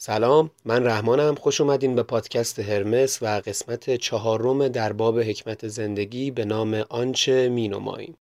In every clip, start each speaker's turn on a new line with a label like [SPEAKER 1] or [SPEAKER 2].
[SPEAKER 1] سلام من رحمانم. خوش اومدین به پادکست هرمس و قسمت چهارم در باب حکمت زندگی به نام آنچه مینماییم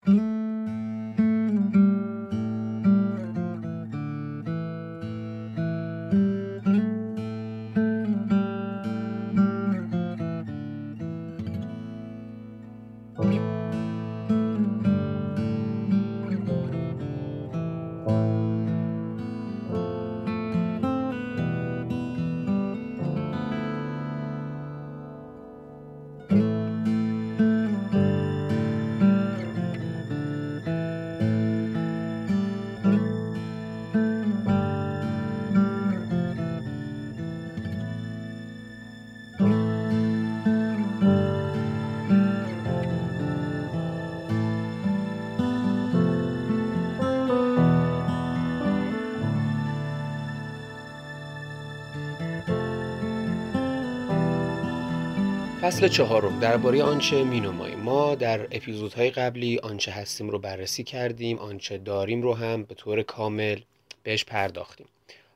[SPEAKER 1] چهارم. درباره آنچه مینماییم. ما در اپیزودهای قبلی آنچه هستیم رو بررسی کردیم آنچه داریم رو هم به طور کامل بهش پرداختیم.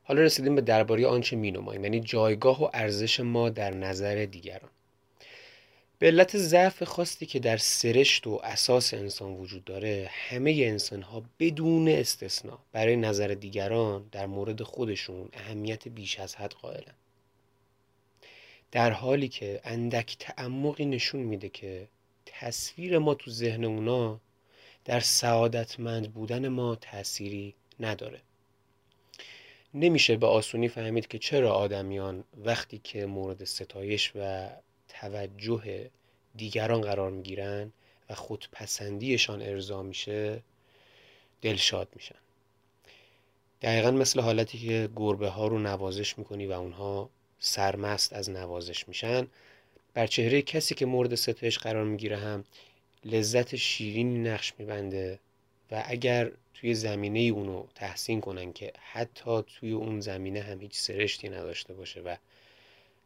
[SPEAKER 1] حالا رسیدیم به درباره آنچه مینماییم یعنی جایگاه و ارزش ما در نظر دیگران. به علت ضعف خاصی که در سرشت و اساس انسان وجود داره همه انسان ها بدون استثنا برای نظر دیگران در مورد خودشون اهمیت بیش از حد قائلن. در حالی که اندک تعمقی نشون میده که تصویر ما تو ذهن اونا در سعادتمند بودن ما تأثیری نداره. نمیشه به آسونی فهمید که چرا آدمیان وقتی که مورد ستایش و توجه دیگران قرار می‌گیرن و خودپسندیشان ارضا میشه دلشاد میشن. دقیقا مثل حالتی که گربه ها رو نوازش می‌کنی و اونها سرمست از نوازش میشن. بر چهره کسی که مورد ستایش قرار می‌گیره هم لذت شیرینی نقش میبنده و اگر توی زمینه اونو تحسین کنن که حتی توی اون زمینه هم هیچ سرشتی نداشته باشه و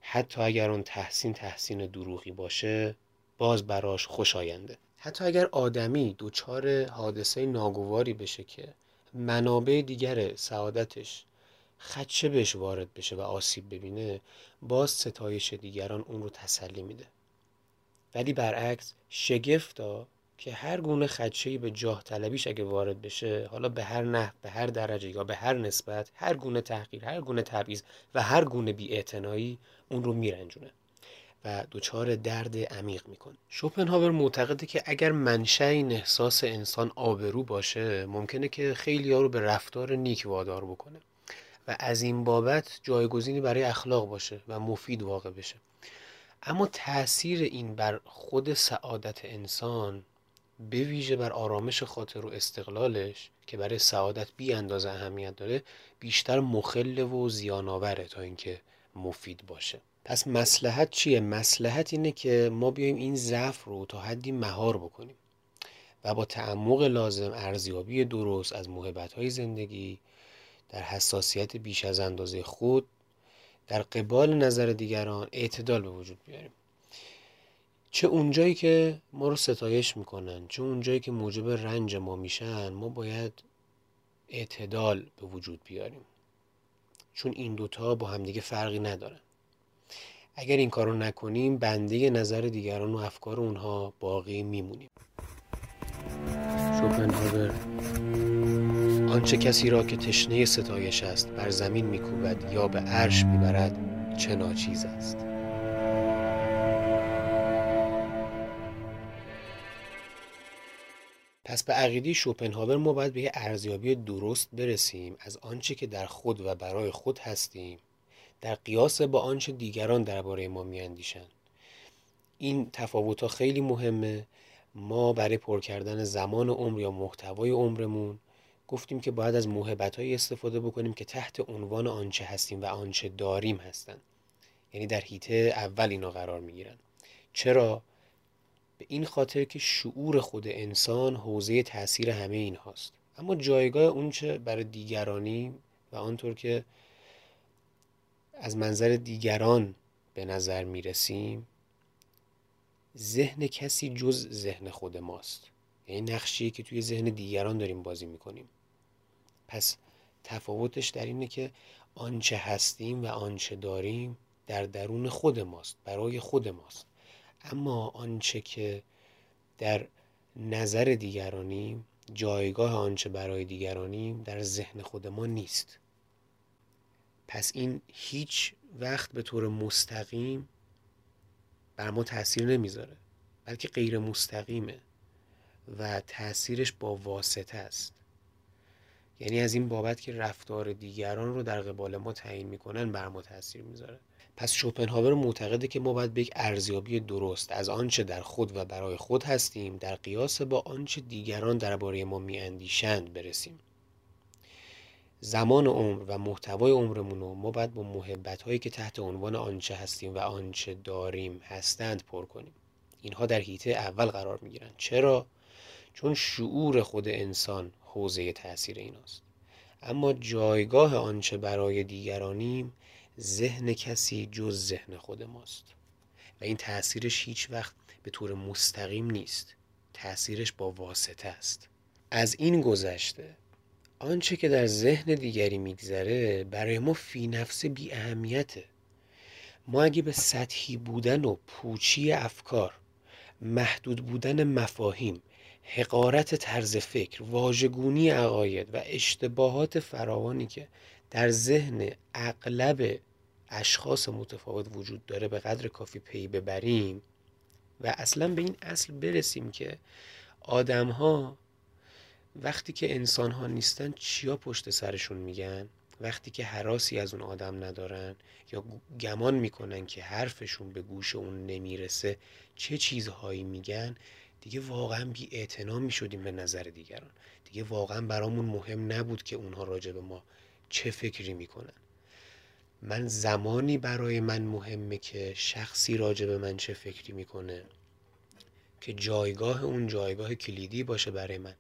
[SPEAKER 1] حتی اگر اون تحسین تحسین دروغی باشه باز براش خوشاینده حتی اگر آدمی دچار حادثه ناگواری بشه که منابع دیگر سعادتش خدشه بهش وارد بشه و آسیب ببینه باز ستایش دیگران اون رو تسلی میده. ولی برعکس شگفتا که هر گونه خدشه‌ای به جاه طلبیش اگه وارد بشه حالا به هر نحو به هر درجه یا به هر نسبت هر گونه تحقیر هر گونه تبعیض و هر گونه بیاعتنایی اون رو میرنجونه و دچار درد عمیق می‌کنه. شوپنهاور معتقده که اگر منشأ این احساس انسان آبرو باشه ممکنه که خیلی ها رو به رفتار نیک وادار بکنه. و از این بابت جایگزینی برای اخلاق باشه و مفید واقع بشه اما تاثیر این بر خود سعادت انسان به ویژه بر آرامش خاطر و استقلالش که برای سعادت بی اندازه اهمیت داره بیشتر مخل و زیانآوره تا اینکه مفید باشه پس مسلحت چیه؟ مسلحت اینه که ما بیایم این ضعف رو تا حدی مهار بکنیم و با تعمق لازم ارزیابی درست از محبت های زندگی در حساسیت بیش از اندازه خود در قبال نظر دیگران اعتدال به وجود بیاریم. چه اونجایی که ما رو ستایش می‌کنن چه اونجایی که موجب رنج ما میشن ما باید اعتدال به وجود بیاریم. چون این دوتا با همدیگه فرقی ندارن. اگر این کارو نکنیم بنده نظر دیگران و افکار اونها باقی میمونیم. شوپنهاور. آنچه کسی را که تشنه ستایش است بر زمین میکوبد یا به عرش می‌برد چه ناچیز است. پس به عقیده شوپنهاور ما باید به یه ارزیابی درست برسیم از آنچه که در خود و برای خود هستیم در قیاس با آنچه دیگران درباره ما میاندیشند. این تفاوت ها خیلی مهمه. ما برای پر کردن زمان عمر یا محتوای عمرمون گفتیم که باید از موهبت استفاده بکنیم که تحت عنوان آنچه هستیم و آنچه داریم هستند یعنی در هیته اول اینا قرار می‌گیرن. چرا؟ به این خاطر که شعور خود انسان حوزه تاثیر همه این هاست اما جایگاه اونچه برای دیگرانی و آنطور که از منظر دیگران به نظر می‌رسیم ذهن کسی جز ذهن خود ماست. یعنی نقشیه که توی ذهن دیگران داریم بازی می‌کنیم. پس تفاوتش در اینه که آنچه هستیم و آنچه داریم در درون خود ماست برای خود ماست. اما آنچه که در نظر دیگرانیم جایگاه آنچه برای دیگرانیم در ذهن خود ما نیست. پس این هیچ وقت به طور مستقیم بر ما تاثیر نمی‌ذاره بلکه غیر مستقیمه و تاثیرش با واسطه است. یعنی از این بابت که رفتار دیگران رو در قبال ما تعیین می‌کنن بر ما تاثیر می‌ذاره. پس شوپنهاور معتقده که ما باید به یک ارزیابی درست از آنچه در خود و برای خود هستیم در قیاس با آنچه دیگران درباره ما میاندیشند برسیم. زمان عمر و محتوای عمرمون رو ما باید با محبت هایی که تحت عنوان آنچه هستیم و آنچه داریم هستند پر کنیم. اینها در حیطه اول قرار می گیرند چرا؟ چون شعور خود انسان حوزه تاثیر ایناست. اما جایگاه آنچه برای دیگرانیم ذهن کسی جز ذهن خود ماست. و این تاثیرش هیچ وقت به طور مستقیم نیست. تاثیرش با واسطه است. از این گذشته آنچه که در ذهن دیگری میگذره برای ما فی نفس بی اهمیته. ما اگه به سطحی بودن و پوچی افکار محدود بودن مفاهیم حقارت طرز فکر واژگونی عقاید و اشتباهات فراوانی که در ذهن اغلب اشخاص متفاوت وجود داره به قدر کافی پی ببریم و اصلا به این اصل برسیم که آدم ها وقتی که انسان ها نیستن چیا پشت سرشون میگن؟ وقتی که حراسی از اون آدم ندارن یا گمان می‌کنن که حرفشون به گوش اون نمی‌رسه چه چیزهایی میگن؟ دیگه واقعا بی اعتنا می‌شدیم به نظر دیگران. دیگه واقعا برامون مهم نبود که اونها راجع به ما چه فکری می‌کنن. من زمانی برای من مهمه که شخصی راجع به من چه فکری می‌کنه که جایگاه اون جایگاه کلیدی باشه برای من.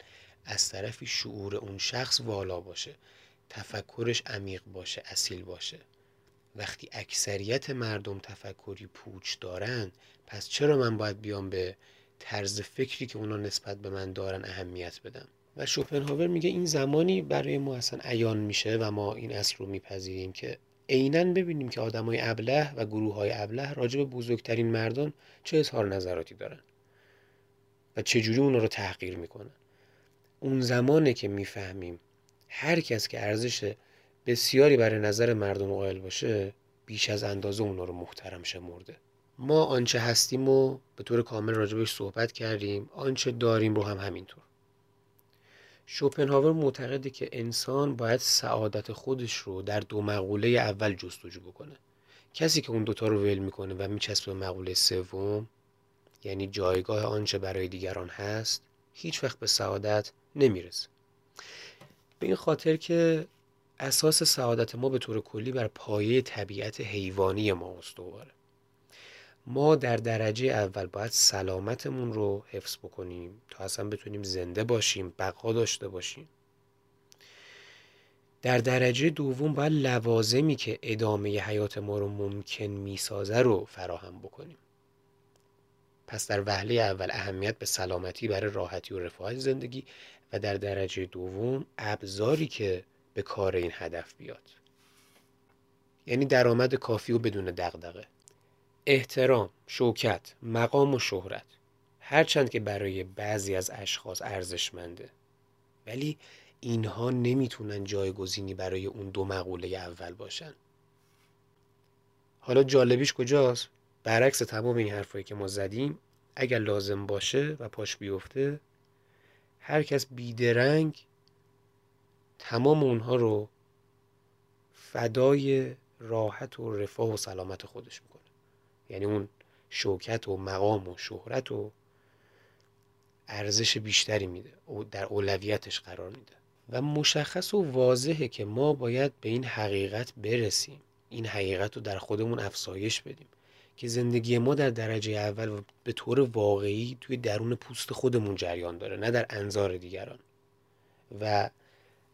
[SPEAKER 1] از طرفی شعور اون شخص والا باشه. تفکرش عمیق باشه اصیل باشه. وقتی اکثریت مردم تفکری پوچ دارن پس چرا من باید بیام به طرز فکری که اونا نسبت به من دارن اهمیت بدم. و شوپنهاور میگه این زمانی برای ما اصلا عیان میشه و ما این اصل رو میپذیریم که عینا ببینیم که آدمای ابله و گروه های ابله راجع به بزرگترین مردان چه اظهار نظراتی دارن و چجوری اونا رو تحقیر می‌کنن. اون زمانه که می‌فهمیم هر کس که ارزش بسیاری برای نظر مردم قائل باشه بیش از اندازه اونا رو محترم شمرده. ما آنچه هستیم و به طور کامل راجبش صحبت کردیم آنچه داریم رو هم همینطور. شوپنهاور معتقده که انسان باید سعادت خودش رو در دو مقوله اول جستجو بکنه. کسی که اون دوتا رو ول می‌کنه و میچسبه به مقوله سوم یعنی جایگاه آنچه برای دیگران هست هیچ وقت به سعادت نمی‌رسه. به این خاطر که اساس سعادت ما به طور کلی بر پایه طبیعت حیوانی ما استواره. ما در درجه اول باید سلامتمون رو حفظ بکنیم تا اصلا بتونیم زنده باشیم بقا داشته باشیم. در درجه دوم باید لوازمی که ادامه حیات ما رو ممکن می‌سازه رو فراهم بکنیم. پس در وهله اول اهمیت به سلامتی برای راحتی و رفاهت زندگی و در درجه دوم ابزاری که به کار این هدف بیاد. یعنی درآمد کافی و بدون دغدغه. احترام، شوکت، مقام و شهرت. هرچند که برای بعضی از اشخاص ارزشمنده. ولی اینها نمی‌تونن جایگزینی برای اون دو مقوله اول باشن. حالا جالبیش کجاست؟ برعکس تمام این حرفایی که ما زدیم اگر لازم باشه و پاش بیفته هر کس بیدرنگ تمام اونها رو فدای راحت و رفاه و سلامت خودش می‌کنه. یعنی اون شوکت و مقام و شهرت و ارزش بیشتری میده. و در اولویتش قرار میده. و مشخص و واضحه که ما باید به این حقیقت برسیم. این حقیقت رو در خودمون افزایش بدیم. که زندگی ما در درجه اول و به طور واقعی توی درون پوست خودمون جریان داره نه در انظار دیگران. و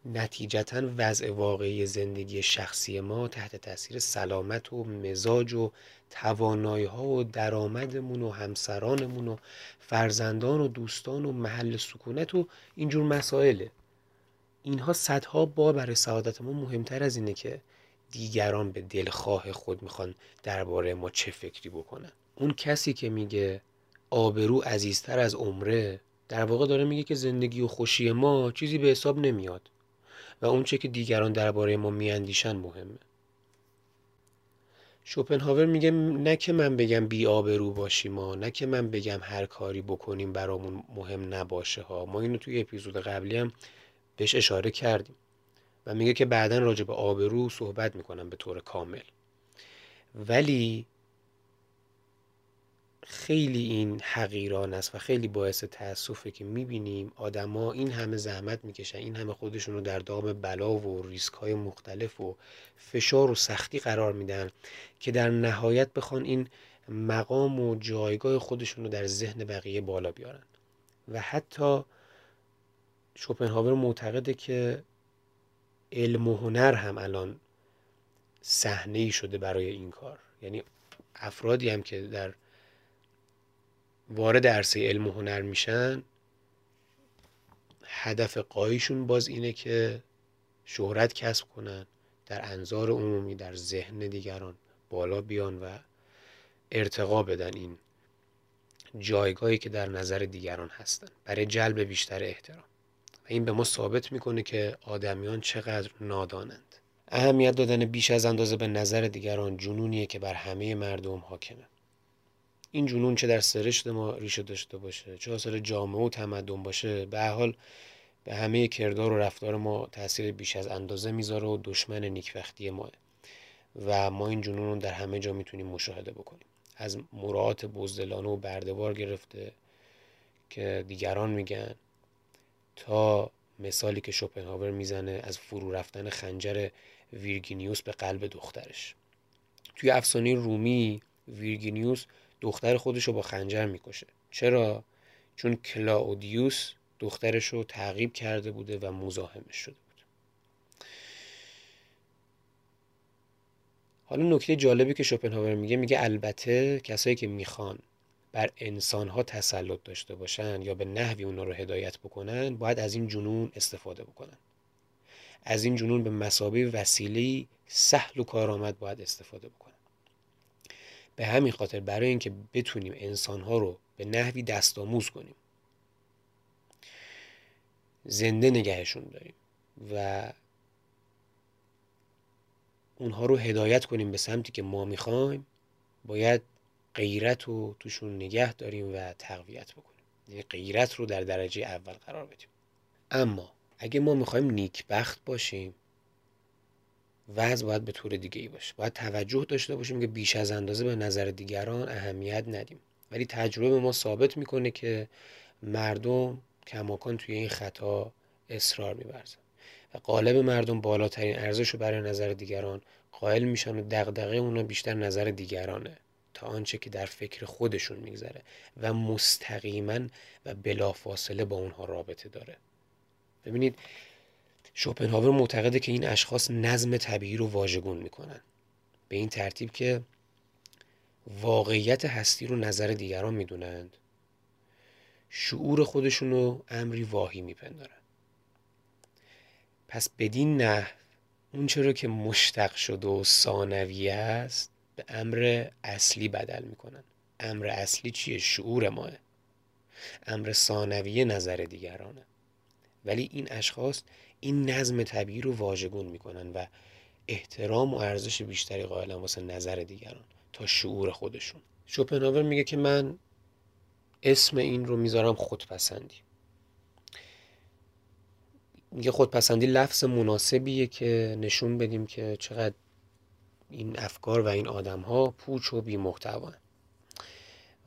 [SPEAKER 1] نتیجتا وضع واقعی زندگی شخصی ما تحت تاثیر سلامت و مزاج و توانایی ها و درآمدمون و همسرانمون و فرزندان و دوستان و محل سکونت و اینجور مسائله. اینها صدها بار برای سعادت ما مهمتر از اینه که دیگران به دلخواه خود می‌خوان درباره ما چه فکری بکنن. اون کسی که میگه آبرو عزیزتر از عمره در واقع داره میگه که زندگی و خوشی ما چیزی به حساب نمیاد. و اون چه که دیگران درباره ما میاندیشن مهمه. شوپنهاور میگه نه که من بگم بی آبرو باشیم ما نه که من بگم هر کاری بکنیم برامون مهم نباشه ها. ما اینو توی اپیزود قبلی هم بهش اشاره کردیم. و میگه که بعدا راجع به آبرو صحبت می‌کنم به طور کامل. ولی خیلی این حقیران است و خیلی باعث تاسفه که می‌بینیم آدما این همه زحمت می‌کشن این همه خودشون رو در دام بلا و ریسک های مختلف و فشار و سختی قرار میدن که در نهایت بخوان این مقام و جایگاه خودشون رو در ذهن بقیه بالا بیارن. و حتی شوپنهاور معتقده که علم و هنر هم الان صحنه شده برای این کار. یعنی افرادی هم که در وارد عرصه علم و هنر میشن هدف قایشون باز اینه که شهرت کسب کنن در انظار عمومی در ذهن دیگران بالا بیان و ارتقا بدن این جایگاهی که در نظر دیگران هستن. برای جلب بیشتر احترام. و این به ما ثابت می‌کنه که آدمیان چقدر نادانند. اهمیت دادن بیش از اندازه به نظر دیگران جنونیه که بر همه مردم حاکمه. این جنون چه در سرشت ما ریشه داشته باشه؟ چه حاصل جامعه و تمدن باشه؟ به حال به همه کردار و رفتار ما تاثیر بیش از اندازه می‌ذاره و دشمن نیکبختی ماه. و ما این جنون رو در همه جا می‌تونیم مشاهده بکنیم. از مراعات بزدلانه و بردبار گرفته که دیگران میگن تا مثالی که شوپنهاور می‌زنه از فرو رفتن خنجر ویرگینیوس به قلب دخترش. توی افسانه رومی ویرگینیوس دختر خودش رو با خنجر می‌کشه. چرا؟ چون کلاودیوس دخترش رو تعقیب کرده بوده و مزاحمش شده بود. حالا نکته جالبی که شوپنهاور میگه میگه البته کسایی که می‌خوان بر انسانها تسلط داشته باشن یا به نحوی اونا رو هدایت بکنن باید از این جنون استفاده بکنن. از این جنون به مسابه وسیله سهل و کارآمد باید استفاده بکنن. به همین خاطر برای اینکه بتونیم انسانها رو به نحوی دستآموز کنیم. زنده نگهشون داریم و اونها رو هدایت کنیم به سمتی که ما می‌خوایم. باید غیرت رو توشون نگه داریم و تقویت بکنیم. یعنی غیرت رو در درجه اول قرار بدیم. اما اگه ما می‌خوایم نیکبخت باشیم وضع باید به طور دیگه ای باشه. باید توجه داشته باشیم که بیش از اندازه به نظر دیگران اهمیت ندیم. ولی تجربه ما ثابت می‌کنه که مردم کماکان توی این خطا اصرار میورزن و قالب مردم بالاترین ارزش رو برای نظر دیگران قائل میشن و دغدغه اونا بیشتر نظر دیگرانه تا آنچه که در فکر خودشون میگذره و مستقیما و بلافاصله با اونها رابطه داره. ببینید شوپنهاور معتقده که این اشخاص نظم طبیعی رو واژگون می‌کنن. به این ترتیب که واقعیت هستی رو نظر دیگران می‌دونند. شعور خودشون رو امری واهی میپندارن. پس بدین نه اون چرا که مشتق شده و ثانویه است به امر اصلی بدل می‌کنن. امر اصلی چیه؟ شعور ماه. امر ثانویه نظر دیگرانه. ولی این اشخاص این نظم طبیعی رو واژگون می‌کنن و احترام و ارزش بیشتری قائلن واسه نظر دیگران تا شعور خودشون. شوپنهاور میگه که من اسم این رو می‌ذارم خودپسندی. میگه خودپسندی لفظ مناسبیه که نشون بدیم که چقدر این افکار و این آدم ها پوچ و بی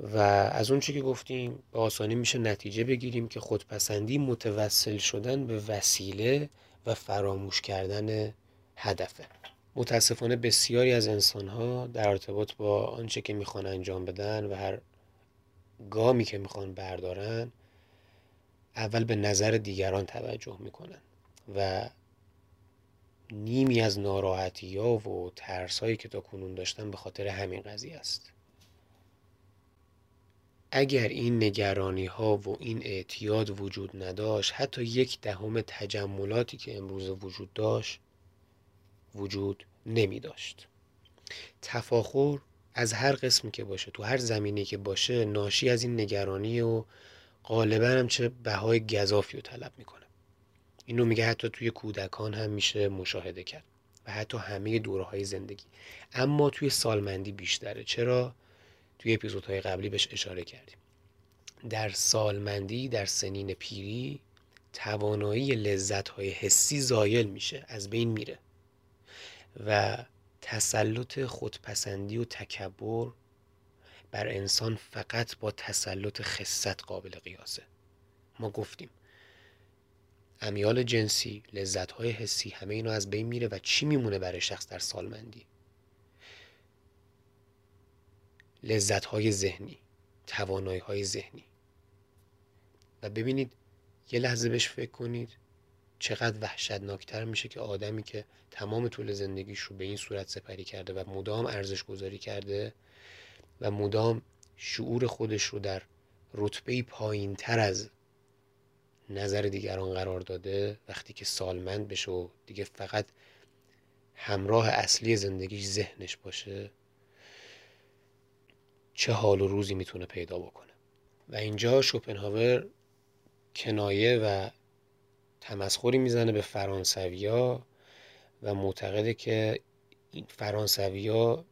[SPEAKER 1] و از اون که گفتیم به آسانی میشه نتیجه بگیریم که خودپسندی متوسل شدن به وسیله و فراموش کردن هدفه. متاسفانه بسیاری از انسان ها در ارتباط با آنچه که می‌خوان انجام بدن و هر گامی که می‌خوان بردارن اول به نظر دیگران توجه می‌کنن و نیمی از ناراحتی ها و ترس هایی که تا کنون داشتن به خاطر همین قضیه است. اگر این نگرانی ها و این اعتیاد وجود نداشت حتی یک دهم تجملاتی که امروز وجود داشت وجود نمی داشت تفاخر از هر قسمی که باشه تو هر زمینی که باشه ناشی از این نگرانی و غالبا هم چه بهای گذافی رو طلب می‌کنه. اینو میگه حتی توی کودکان هم میشه مشاهده کرد و حتی همه دوره های زندگی. اما توی سالمندی بیشتره. چرا؟ توی اپیزودهای قبلی بهش اشاره کردیم. در سالمندی در سنین پیری توانایی لذت های حسی زایل میشه از بین میره. و تسلط خودپسندی و تکبر بر انسان فقط با تسلط خصت قابل قیاسه. ما گفتیم امیال جنسی لذت های حسی همه اینو از بین میره و چی میمونه برای شخص در سالمندی؟ لذت ذهنی توانایی های ذهنی. و ببینید یه لحظه بهش فکر کنید چقدر وحشتناکتر میشه که آدمی که تمام طول زندگیش رو به این صورت سپری کرده و مدام ارزش گذاری کرده و مدام شعور خودش رو در رتبه پایین تر از نظر دیگران قرار داده وقتی که سالمند بشه و دیگه فقط همراه اصلی زندگیش ذهنش باشه چه حال و روزی می‌تونه پیدا بکنه. و اینجا شوپنهاور کنایه و تمسخری می‌زنه به فرانسویا و معتقده که این فرانسویا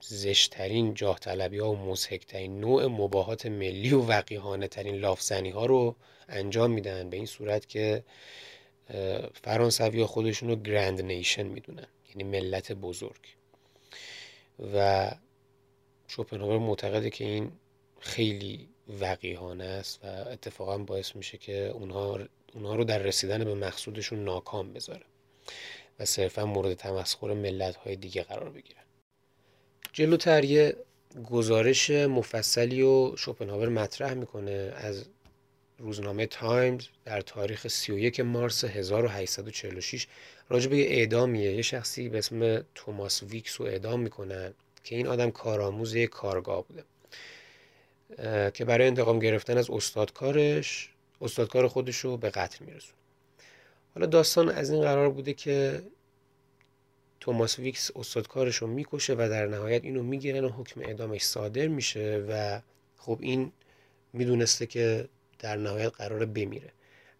[SPEAKER 1] زشترین جاه طلبی ها و مزهکترین نوع مباهات ملی و وقیهانه ترین لافزنی ها رو انجام میدن. به این صورت که فرانسوی ها خودشون رو گرند نیشن می‌دونن یعنی ملت بزرگ. و شوپنهاور معتقده که این خیلی وقیهانه است و اتفاقا باعث میشه که اونها, اونها رو در رسیدن به مقصودشون ناکام بذاره و صرفا مورد تمسخر ملت های دیگه قرار بگیره. جلوتر یه گزارش مفصلی و شوپنهاور مطرح می‌کنه از روزنامه تایمز در تاریخ 31 مارس 1846 راجع به اعدامیه یه شخصی به اسم توماس ویکس رو اعدام می‌کنن. که این آدم کارآموز کارگاه بوده. که برای انتقام گرفتن از استادکارش استادکار خودش رو به قتل میرسونه حالا داستان از این قرار بوده که توماس ویکس استادکارش رو می‌کشه و در نهایت اینو می‌گیرن و حکم اعدامش صادر میشه و خب این می‌دونسته که در نهایت قرار بمیره.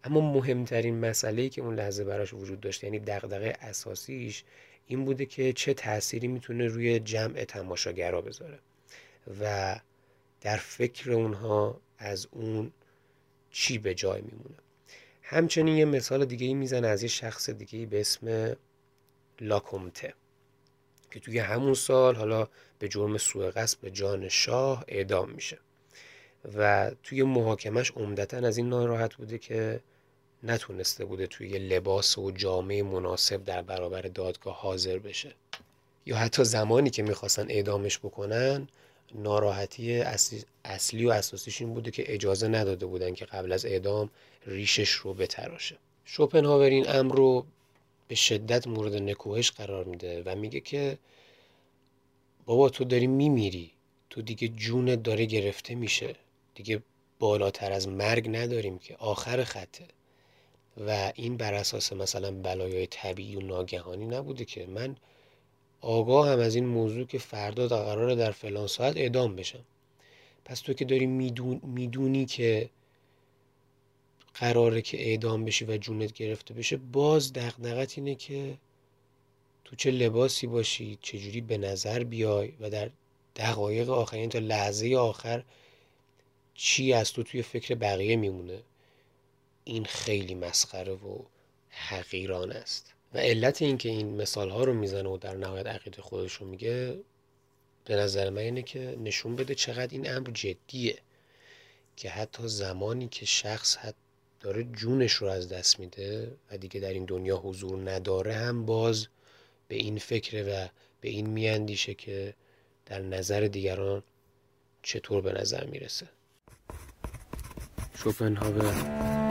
[SPEAKER 1] اما مهمترین مسئله که اون لحظه براش وجود داشت یعنی دغدغه اساسیش این بوده که چه تأثیری می‌تونه روی جمع تماشاگرا بذاره. و در فکر اونها از اون چی به جای میمونه. همچنین یه مثال دیگه ای می‌زنه از یه شخص دیگه به اسم لاکومته که توی همون سال حالا به جرم سوء قصد به جان شاه اعدام میشه. و توی محاکمش عمدتا از این ناراحت بوده که نتونسته بوده توی لباس و جامعه مناسب در برابر دادگاه حاضر بشه. یا حتی زمانی که می‌خواستن اعدامش بکنن ناراحتی اصلی, و اساسیش این بوده که اجازه نداده بودن که قبل از اعدام ریشش رو بتراشه. شوپنهاور این امر رو به شدت مورد نکوهش قرار میده و میگه که بابا تو داری میمیری تو دیگه جون داره گرفته میشه. دیگه بالاتر از مرگ نداریم که. آخر خطه. و این بر اساس مثلا بلایای طبیعی و ناگهانی نبوده که من آگاه هم از این موضوع که فردا در قرار در فلان ساعت اعدام بشم. پس تو که داری میدون می‌دونی که قراره که اعدام بشی و جونت گرفته بشه باز دقدقت اینه که تو چه لباسی باشی چجوری به نظر بیای و در دقایق آخر یعنی تا لحظه آخر چی از تو توی فکر بقیه میمونه. این خیلی مسخره و حقیران است. و علت اینکه این مثال ها رو می‌زنه و در نهایت عقیده خودش رو میگه به نظر من اینه که نشون بده چقدر این امر جدیه. که حتی زمانی که شخص حتی داره جونش رو از دست میده و دیگه در این دنیا حضور نداره هم باز به این فکره و به این میاندیشه که در نظر دیگران چطور به نظر می‌رسه. شوپنهاور.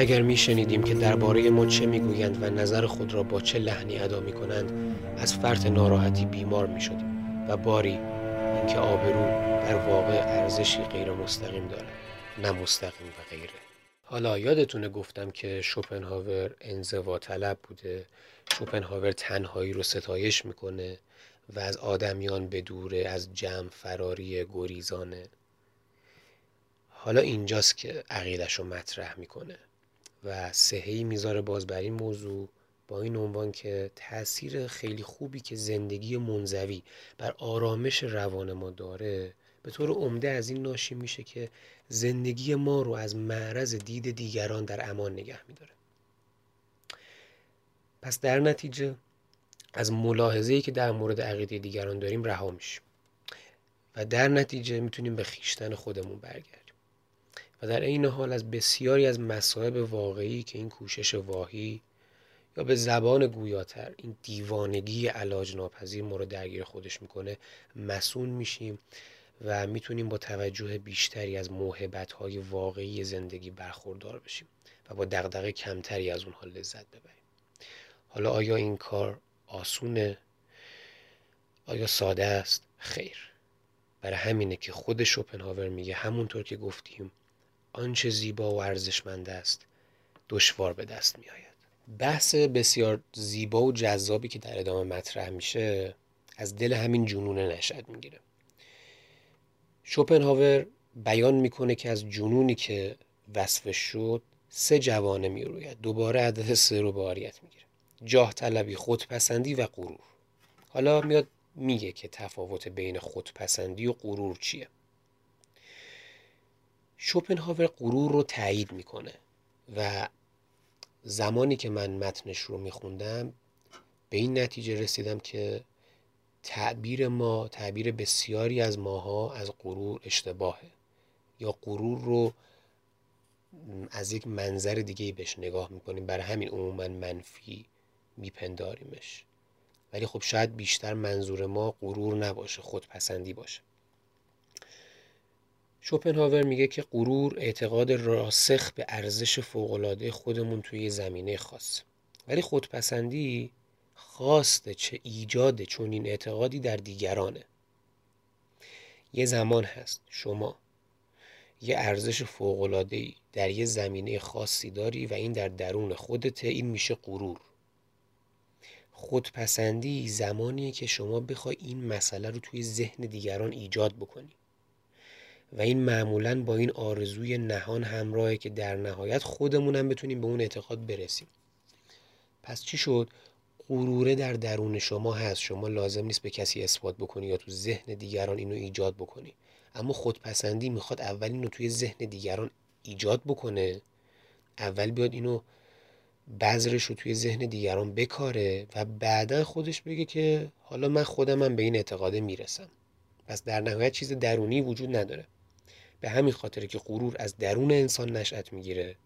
[SPEAKER 1] اگر میشنیدیم که درباره ما چه می‌گویند و نظر خود را با چه لحنی ادا می‌کنند از فرط ناراحتی بیمار می‌شدیم و باری اینکه آبرو در واقع ارزشی غیر مستقیم دارد نه مستقیم و غیره. حالا یادتونه گفتم که شوپنهاور انزوا طلب بوده. شوپنهاور تنهایی رو ستایش می‌کنه و از آدمیان به دوره از جمع فراری گریزانه. حالا اینجاست که عقیدش رو مطرح می‌کنه. و سهی می‌ذاره باز بر این موضوع با این عنوان که تاثیر خیلی خوبی که زندگی منزوی بر آرامش روان ما داره به طور عمده از این ناشی میشه که زندگی ما رو از معرض دید دیگران در امان نگه میداره. پس در نتیجه از ملاحظه‌ای که در مورد عقیده دیگران داریم رها میشیم و در نتیجه می‌تونیم به خیشتن خودمون برگردیم. و در این حال از بسیاری از مصائب واقعی که این کوشش واهی یا به زبان گویاتر این دیوانگی علاج ناپذیر ما رو درگیر خودش می‌کنه مسون میشیم و می‌تونیم با توجه بیشتری از موهبت های واقعی زندگی برخوردار بشیم و با دغدغه کمتری از اونها لذت ببریم. حالا آیا این کار آسونه؟ آیا ساده است؟ خیر. برای همینه که خود شوپنهاور میگه همونطور که گفتیم آنچه زیبا و ارزشمند است دشوار به دست میآید. بحث بسیار زیبا و جذابی که در ادامه مطرح میشه از دل همین جنون نشد می‌گیره. شوپنهاور بیان می‌کنه که از جنونی که وصف شد سه جوانه می‌روید. دوباره عدد سه رو به آریت می‌گیره. جاه طلبی خودپسندی و غرور. حالا میاد میگه که تفاوت بین خودپسندی و غرور چیه؟ شوپنهاور غرور رو تایید می‌کنه و زمانی که من متنش رو میخوندم به این نتیجه رسیدم که تعبیر ما تعبیر بسیاری از ماها از غرور اشتباهه یا غرور رو از یک منظر دیگه بهش نگاه می‌کنیم. برای همین عموما منفی میپنداریمش. ولی خب شاید بیشتر منظور ما غرور نباشه خودپسندی باشه. شوپنهاور میگه که غرور اعتقاد راسخ به ارزش فوقالعاده خودمون توی زمینه خاص. ولی خودپسندی خواست چه ایجاد چون این اعتقادی در دیگرانه. یه زمان هست. شما یه ارزش فوقالعاده‌ای در یه زمینه خاصی داری و این در درون خودته. این میشه غرور. خودپسندی زمانیه که شما بخوای این مسئله رو توی ذهن دیگران ایجاد بکنی. و این معمولا با این آرزوی نهان همراهه که در نهایت خودمونم بتونیم به اون اعتقاد برسیم. پس چی شد؟ غروره در درون شما هست. شما لازم نیست به کسی اثبات بکنی یا تو ذهن دیگران اینو ایجاد بکنی. اما خودپسندی می‌خواد اول اینو توی ذهن دیگران ایجاد بکنه. اول بیاد اینو بذرش رو توی ذهن دیگران بکاره و بعدا خودش بگه که حالا من خودم به این اعتقاده می‌رسم. پس در نهایت چیز درونی وجود نداره. به همین خاطره که غرور از درون انسان نشأت می‌گیره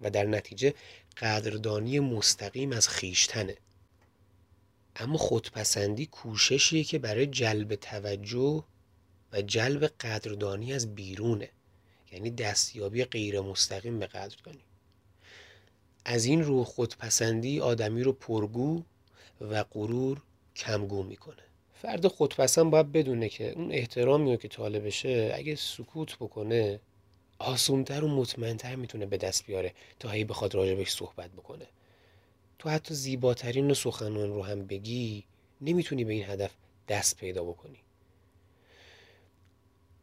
[SPEAKER 1] و در نتیجه قدردانی مستقیم از خیشتنه. اما خودپسندی کوششیه که برای جلب توجه و جلب قدردانی از بیرونه. یعنی دستیابی غیر مستقیم به قدردانی. از این رو خودپسندی آدمی رو پرگو و غرور کمگو می‌کنه. فرد خودپسند باید بدونه که اون احترامی رو که طالبشه اگه سکوت بکنه آسونتر و مطمئنتر می‌تونه به دست بیاره تا هی بخواد راجبش صحبت بکنه. تو حتی زیباترین سخنان رو هم بگی نمی‌تونی به این هدف دست پیدا بکنی.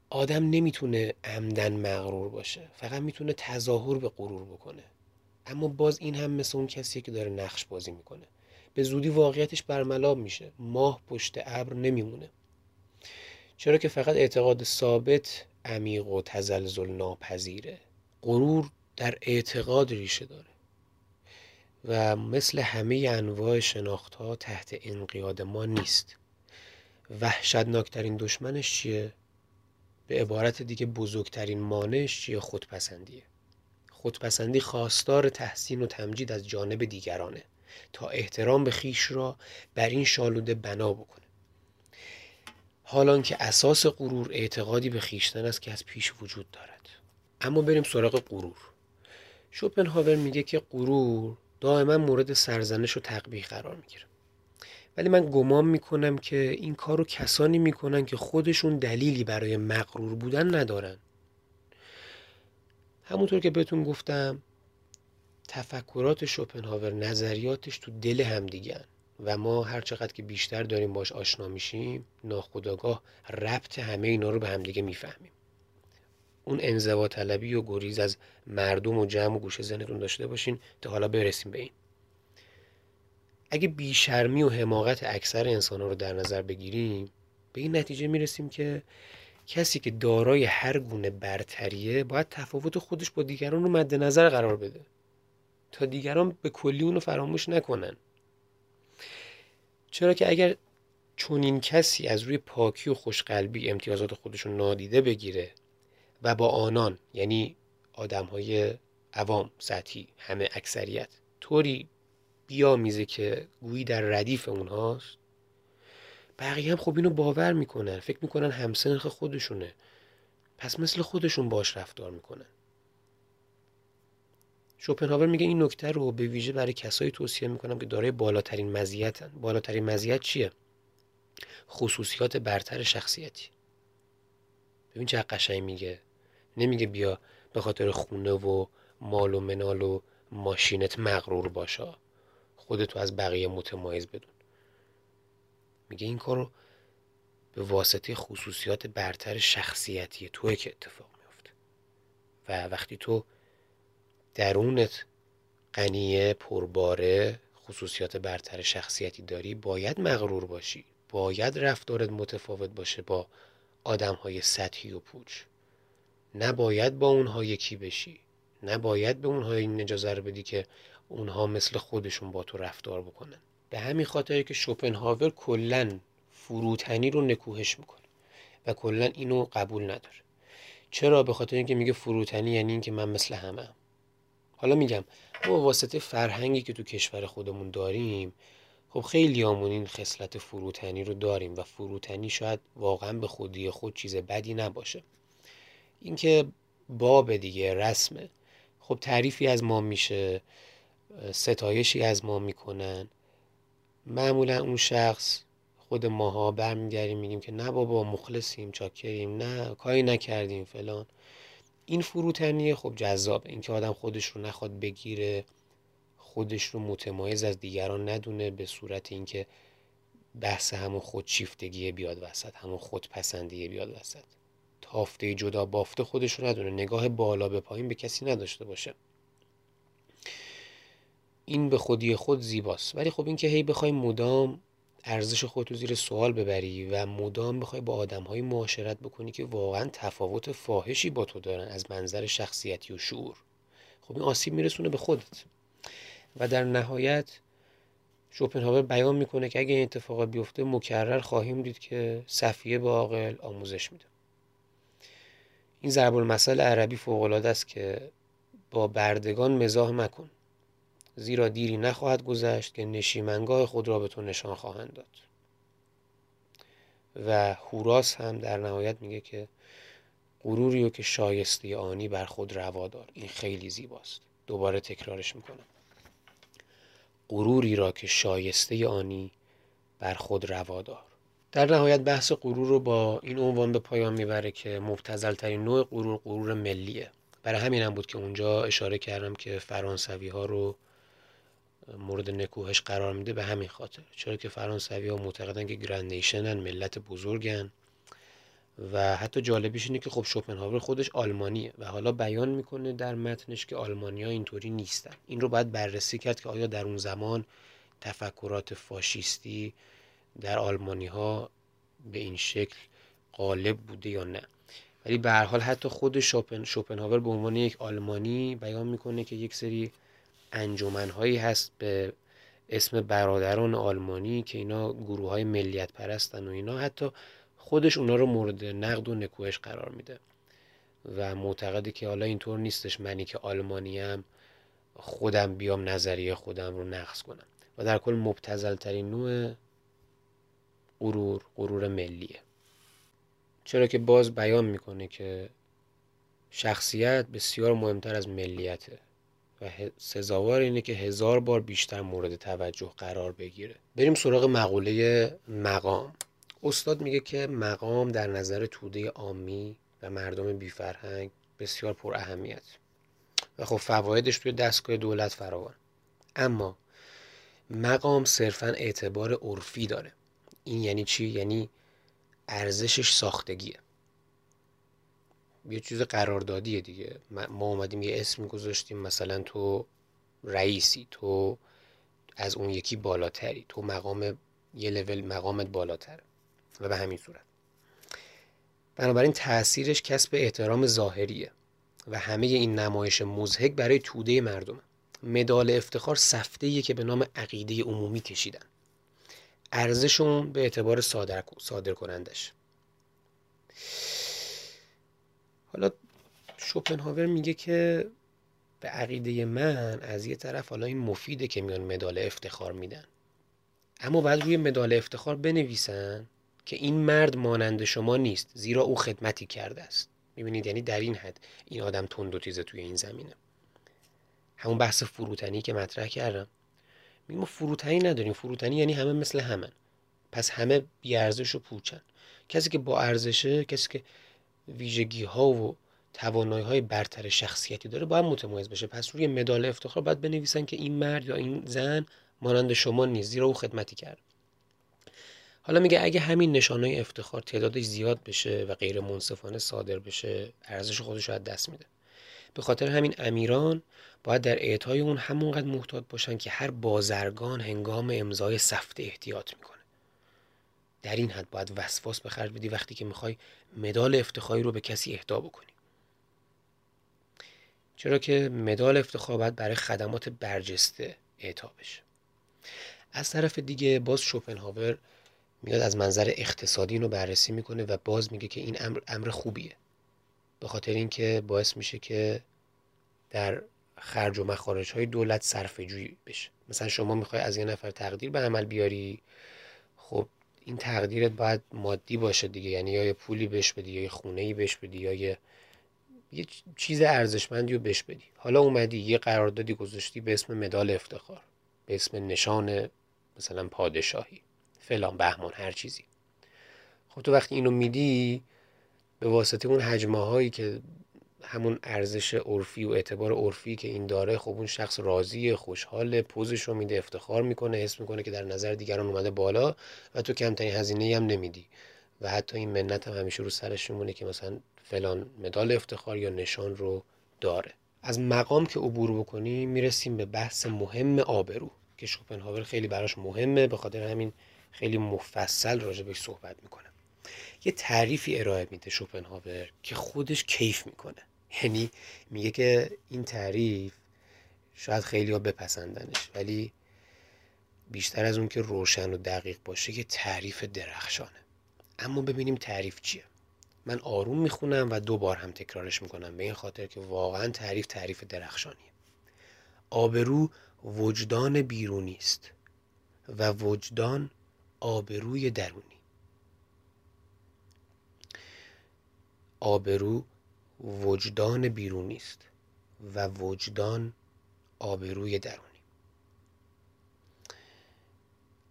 [SPEAKER 1] آدم نمی‌تونه عمدن مغرور باشه فقط می‌تونه تظاهر به غرور بکنه. اما باز این هم مثل اون کسیه که داره نقش بازی می‌کنه. به زودی واقعیتش برملاب میشه. ماه پشت ابر نمیمونه. چرا که فقط اعتقاد ثابت عمیق و تزلزل ناپذیره. غرور در اعتقاد ریشه داره. و مثل همه انواع شناخت ها تحت انقیاد ما نیست. وحشتناکترین دشمنش چیه؟ به عبارت دیگه بزرگترین مانعش چیه؟ خودپسندیه. خودپسندی خواستار تحسین و تمجید از جانب دیگرانه. تا احترام به خیش را بر این شالوده بنا بکنه. حالان که اساس غرور اعتقادی به خیشتن است که از پیش وجود دارد. اما بریم سراغ غرور. شوپنهاور میگه که غرور دائما مورد سرزنش و تقبیح قرار می‌گیره. ولی من گمان می‌کنم که این کار رو کسانی می‌کنن که خودشون دلیلی برای مغرور بودن ندارن. همونطور که بهتون گفتم تفکرات شوپنهاور نظریاتش تو دل همدیگن و ما هر چقدر که بیشتر داریم باش آشنا میشیم ناخداگاه ربط همه اینا رو به همدیگه می‌فهمیم. اون انزوا طلبی و گریز از مردم و جمع و گوشه زنتون داشته باشین تا حالا برسیم به این. اگه بیشرمی و حماقت اکثر انسان ها رو در نظر بگیریم به این نتیجه می‌رسیم که کسی که دارای هر گونه برتریه باید تفاوت خودش با دیگران رو مد نظر قرار بده. تا دیگران به کلی اونو فراموش نکنن. چرا که اگر چنین کسی از روی پاکی و خوشقلبی امتیازات خودش رو نادیده بگیره و با آنان یعنی آدم های عوام سطحی همه اکثریت طوری بیامیزه که گویی در ردیف اونهاست بقیه هم خب اینو باور می‌کنن فکر می‌کنن همسنخ خودشونه پس مثل خودشون باش رفتار می‌کنن. شوپنهاور میگه این نکته رو به ویژه برای کسایی توصیه می‌کنم که دارای بالاترین مزیتن. بالاترین مزیت چیه؟ خصوصیات برتر شخصیتی. ببین چه قشنگ میگه. نمیگه بیا به خاطر خونه و مال و منال و ماشینت مغرور باشا خودتو از بقیه متمایز بدون. میگه این کارو به واسطه خصوصیات برتر شخصیتی توی که اتفاق میفته و وقتی تو درونت غنیه پرباره خصوصیات برتر شخصیتی داری باید مغرور باشی. باید رفتارت متفاوت باشه با آدم های سطحی و پوچ. نباید با اونها یکی بشی. نباید به اونها این اجازه رو بدی که اونها مثل خودشون با تو رفتار بکنن. به همین خاطر که شوپنهاور کلا فروتنی رو نکوهش می‌کنه و کلا اینو قبول نداره. چرا؟ به خاطر اینکه میگه فروتنی یعنی اینکه من مثل همه حالا میگم ما واسطه فرهنگی که تو کشور خودمون داریم خب خیلی آمون این خصلت فروتنی رو داریم و فروتنی شاید واقعا به خودی خود چیز بدی نباشه. اینکه باب دیگه رسمه. خب تعریفی از ما میشه ستایشی از ما می‌کنن. معمولا اون شخص خود ماها برمیگردیم میگیم که نه بابا مخلصیم چاکریم نه کاری نکردیم فلان. این فروتنیه خب جذابه اینکه آدم خودش رو نخواد بگیره خودش رو متمایز از دیگران ندونه به صورت اینکه بحث همون خودشیفتگی بیاد وسط همون خودپسندیه بیاد وسط. تافته جدا بافته خودش رو ندونه. نگاه بالا به پایین به کسی نداشته باشه. این به خودی خود زیباست. ولی خب اینکه هی بخوای مدام ارزش خودتو زیر سوال ببری و مدام بخوای با آدمهایی معاشرت بکنی که واقعا تفاوت فاحشی با تو دارن از منظر شخصیتی و شعور. خب این آسیب میرسونه به خودت. و در نهایت شوپنهاور بیان می‌کنه که اگه این اتفاق بیفته مکرر خواهیم دید که صفیه با عاقل آموزش میده. این ضرب المثل عربی فوق است که با بردگان مزاح مکن. زیرا دیری نخواهد گذشت که نشیمنگاه خود را به تو نشان خواهند داد. و هوراس هم در نهایت میگه که غروری رو که شایسته آنی بر خود روا دار. این خیلی زیباست. دوباره تکرارش می‌کنم. غروری را که شایسته آنی بر خود روا دار. در نهایت بحث غرور رو با این عنوان به پایان می‌بره که مبتزل ترین نوع غرور غرور ملیه. برای همین هم بود که اونجا اشاره کردم که فرانسوی ها رو مورد نکوهش قرار میده به همین خاطر. چرا که فرانسوی ها معتقدن که گرندیشنن ملت بزرگن و حتی جالبیش اینه که خب شوپنهاور خودش آلمانیه و حالا بیان می‌کنه در متنش که آلمانی ها اینطوری نیستن. این رو باید بررسی کرد که آیا در اون زمان تفکرات فاشیستی در آلمانی ها به این شکل غالب بوده یا نه. ولی به هر حال حتی خود شوپن شوپنهاور به عنوان یک آلمانی بیان می‌کنه که یک سری انجمنهایی هست به اسم برادران آلمانی که اینا گروه های ملیت پرستن و اینا. حتی خودش اونا رو مورد نقد و نکوهش قرار میده. و معتقده که حالا اینطور نیستش منی که آلمانیم خودم بیام نظریه خودم رو نقص کنم. و در کل مبتزل ترین نوع غرور غرور ملیه. چرا که باز بیان می‌کنه که شخصیت بسیار مهمتر از ملیته. و سزاوار اینه که هزار بار بیشتر مورد توجه قرار بگیره. بریم سراغ مقوله مقام. استاد میگه که مقام در نظر توده عامی و مردم بیفرهنگ بسیار پر اهمیت. و خب فوایدش توی دستگاه دولت فراوان. اما مقام صرفا اعتبار عرفی داره. این یعنی چی؟ یعنی ارزشش ساختگیه. یه چیز قراردادیه دیگه. ما اومدیم یه اسمی گذاشتیم مثلا تو رئیسی تو از اون یکی بالاتری تو مقام یه لول مقامت بالاتر و به همین صورت. بنابراین تاثیرش کسب احترام ظاهریه و همه این نمایش مزهک برای توده مردم مدال افتخار سفته که به نام عقیده عمومی کشیدن. ارزشون به اعتبار صادر, صادر کنندش حالا شوپنهاور میگه که به عقیده من از یه طرف حالا این مفیده که میان مدال افتخار میدن. اما بعد روی مدال افتخار بنویسن که این مرد مانند شما نیست زیرا او خدمتی کرده است. می‌بینید؟ یعنی در این حد این آدم تند و تیزه توی این زمینه. همون بحث فروتنی که مطرح کردم. میگم فروتنی نداریم. فروتنی یعنی همه مثل همن. پس همه بیارزش و پوچن. کسی که با ارزشه کسی که ویژگی ها و توانایی های برتر شخصیتی داره باید متمایز بشه. پس روی مدال افتخار باید بنویسن که این مرد یا این زن مانند شما نیست زیرا او خدمتی کرد. حالا میگه اگه همین نشانه افتخار تعدادش زیاد بشه و غیر منصفانه صادر بشه ارزش خودش رو از دست میده. به خاطر همین امیران باید در اعطای اون همونقدر محتاط باشن که هر بازرگان هنگام امضای سفته احتیاط می‌کنه در این حد باید وسواس به خرج بدی وقتی که می‌خوای مدال افتخاری رو به کسی اهدا بکنی. چرا که مدال افتخار باید برای خدمات برجسته اعطا بشه. از طرف دیگه باز شوپنهاور میاد از منظر اقتصادی اینو بررسی می‌کنه و باز میگه که این امر امر خوبیه. به خاطر اینکه باعث میشه که در خرج و مخارج های دولت صرفه جویی بشه. مثلا شما می‌خوای از یه نفر تقدیر به عمل بیاری خب این تقدیرت باید مادی باشه دیگه. یعنی یا یه پولی بهش بدی یا یه خونه ای بهش بدی یا یه یه چیز ارزشمندی رو بهش بدی. حالا اومدی یه قراردادی گذاشتی به اسم مدال افتخار به اسم نشان مثلا پادشاهی فلان بهمان هر چیزی. خب تو وقتی اینو میدی به واسطه اون حجمه هایی که همون ارزش عرفی و اعتبار عرفی که این داره خب اون شخص راضی خوشحال پوزش رو میده افتخار می‌کنه حس می‌کنه که در نظر دیگران اومده بالا و تو کمترین هزینه هم نمیدی. و حتی این منت هم همیشه رو سرش میمونه که مثلا فلان مدال افتخار یا نشان رو داره. از مقام که عبور بکنیم می‌رسیم به بحث مهم آبرو که شوپنهاور خیلی براش مهمه. به خاطر همین خیلی مفصل راجبش صحبت می‌کنه یه تعریفی ارائه میده شوپنهاور که خودش کیف می‌کنه. یعنی میگه که این تعریف شاید خیلی ها بپسندنش ولی بیشتر از اون که روشن و دقیق باشه که تعریف درخشانه. اما ببینیم تعریف چیه. من آروم می‌خونم و دو بار هم تکرارش می‌کنم به این خاطر که واقعا تعریف تعریف درخشانیه. آبرو وجدان بیرونی است و وجدان آبروی درونی. آبرو وجدان بیرونی است و وجدان آبروی درونی.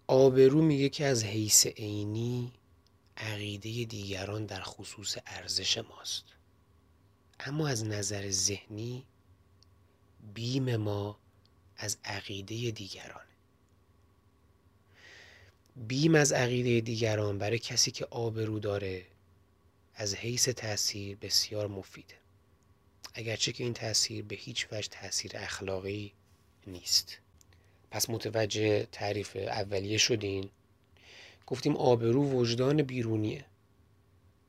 [SPEAKER 1] آبرو میگه که از حیث عینی عقیده دیگران در خصوص ارزش ماست. اما از نظر ذهنی بیم ما از عقیده دیگران بیم از عقیده دیگران برای کسی که آبرو داره از حیث تاثیر بسیار مفیده اگرچه که این تاثیر به هیچ وجه تاثیر اخلاقی نیست. پس متوجه تعریف اولیه شدین. گفتیم آبرو وجدان بیرونیه.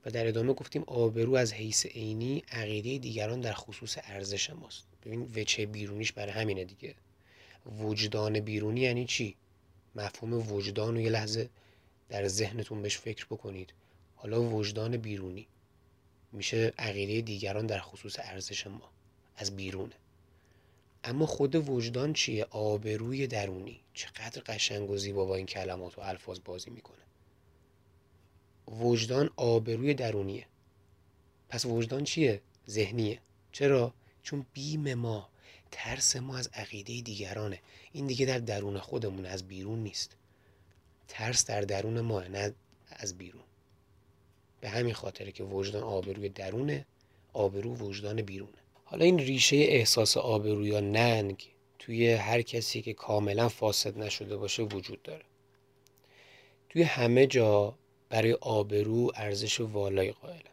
[SPEAKER 1] و در ادامه گفتیم آبرو از حیث عینی عقیده دیگران در خصوص ارزش ماست. ببین وچه بیرونیش برای همینه دیگه. وجدان بیرونی یعنی چی؟ مفهوم وجدان رو یه لحظه در ذهنتون بهش فکر بکنید. حالا وجدان بیرونی. میشه عقیده دیگران در خصوص ارزش ما از بیرونه. اما خود وجدان چیه؟ آبروی درونی. چقدر قشنگ و زیبا با این کلمات و الفاظ بازی می‌کنه. وجدان آبروی درونیه. پس وجدان چیه؟ ذهنیه. چرا؟ چون بیم ما ترس ما از عقیده دیگرانه. این دیگه در درون خودمون از بیرون نیست. ترس در درون ما نه از بیرون. به همین خاطره که وجدان آبروی درونه آبرو وجدان بیرونه. حالا این ریشه احساس آبرو یا ننگ توی هر کسی که کاملا فاسد نشده باشه وجود داره. توی همه جا برای آبرو ارزش والای قائله.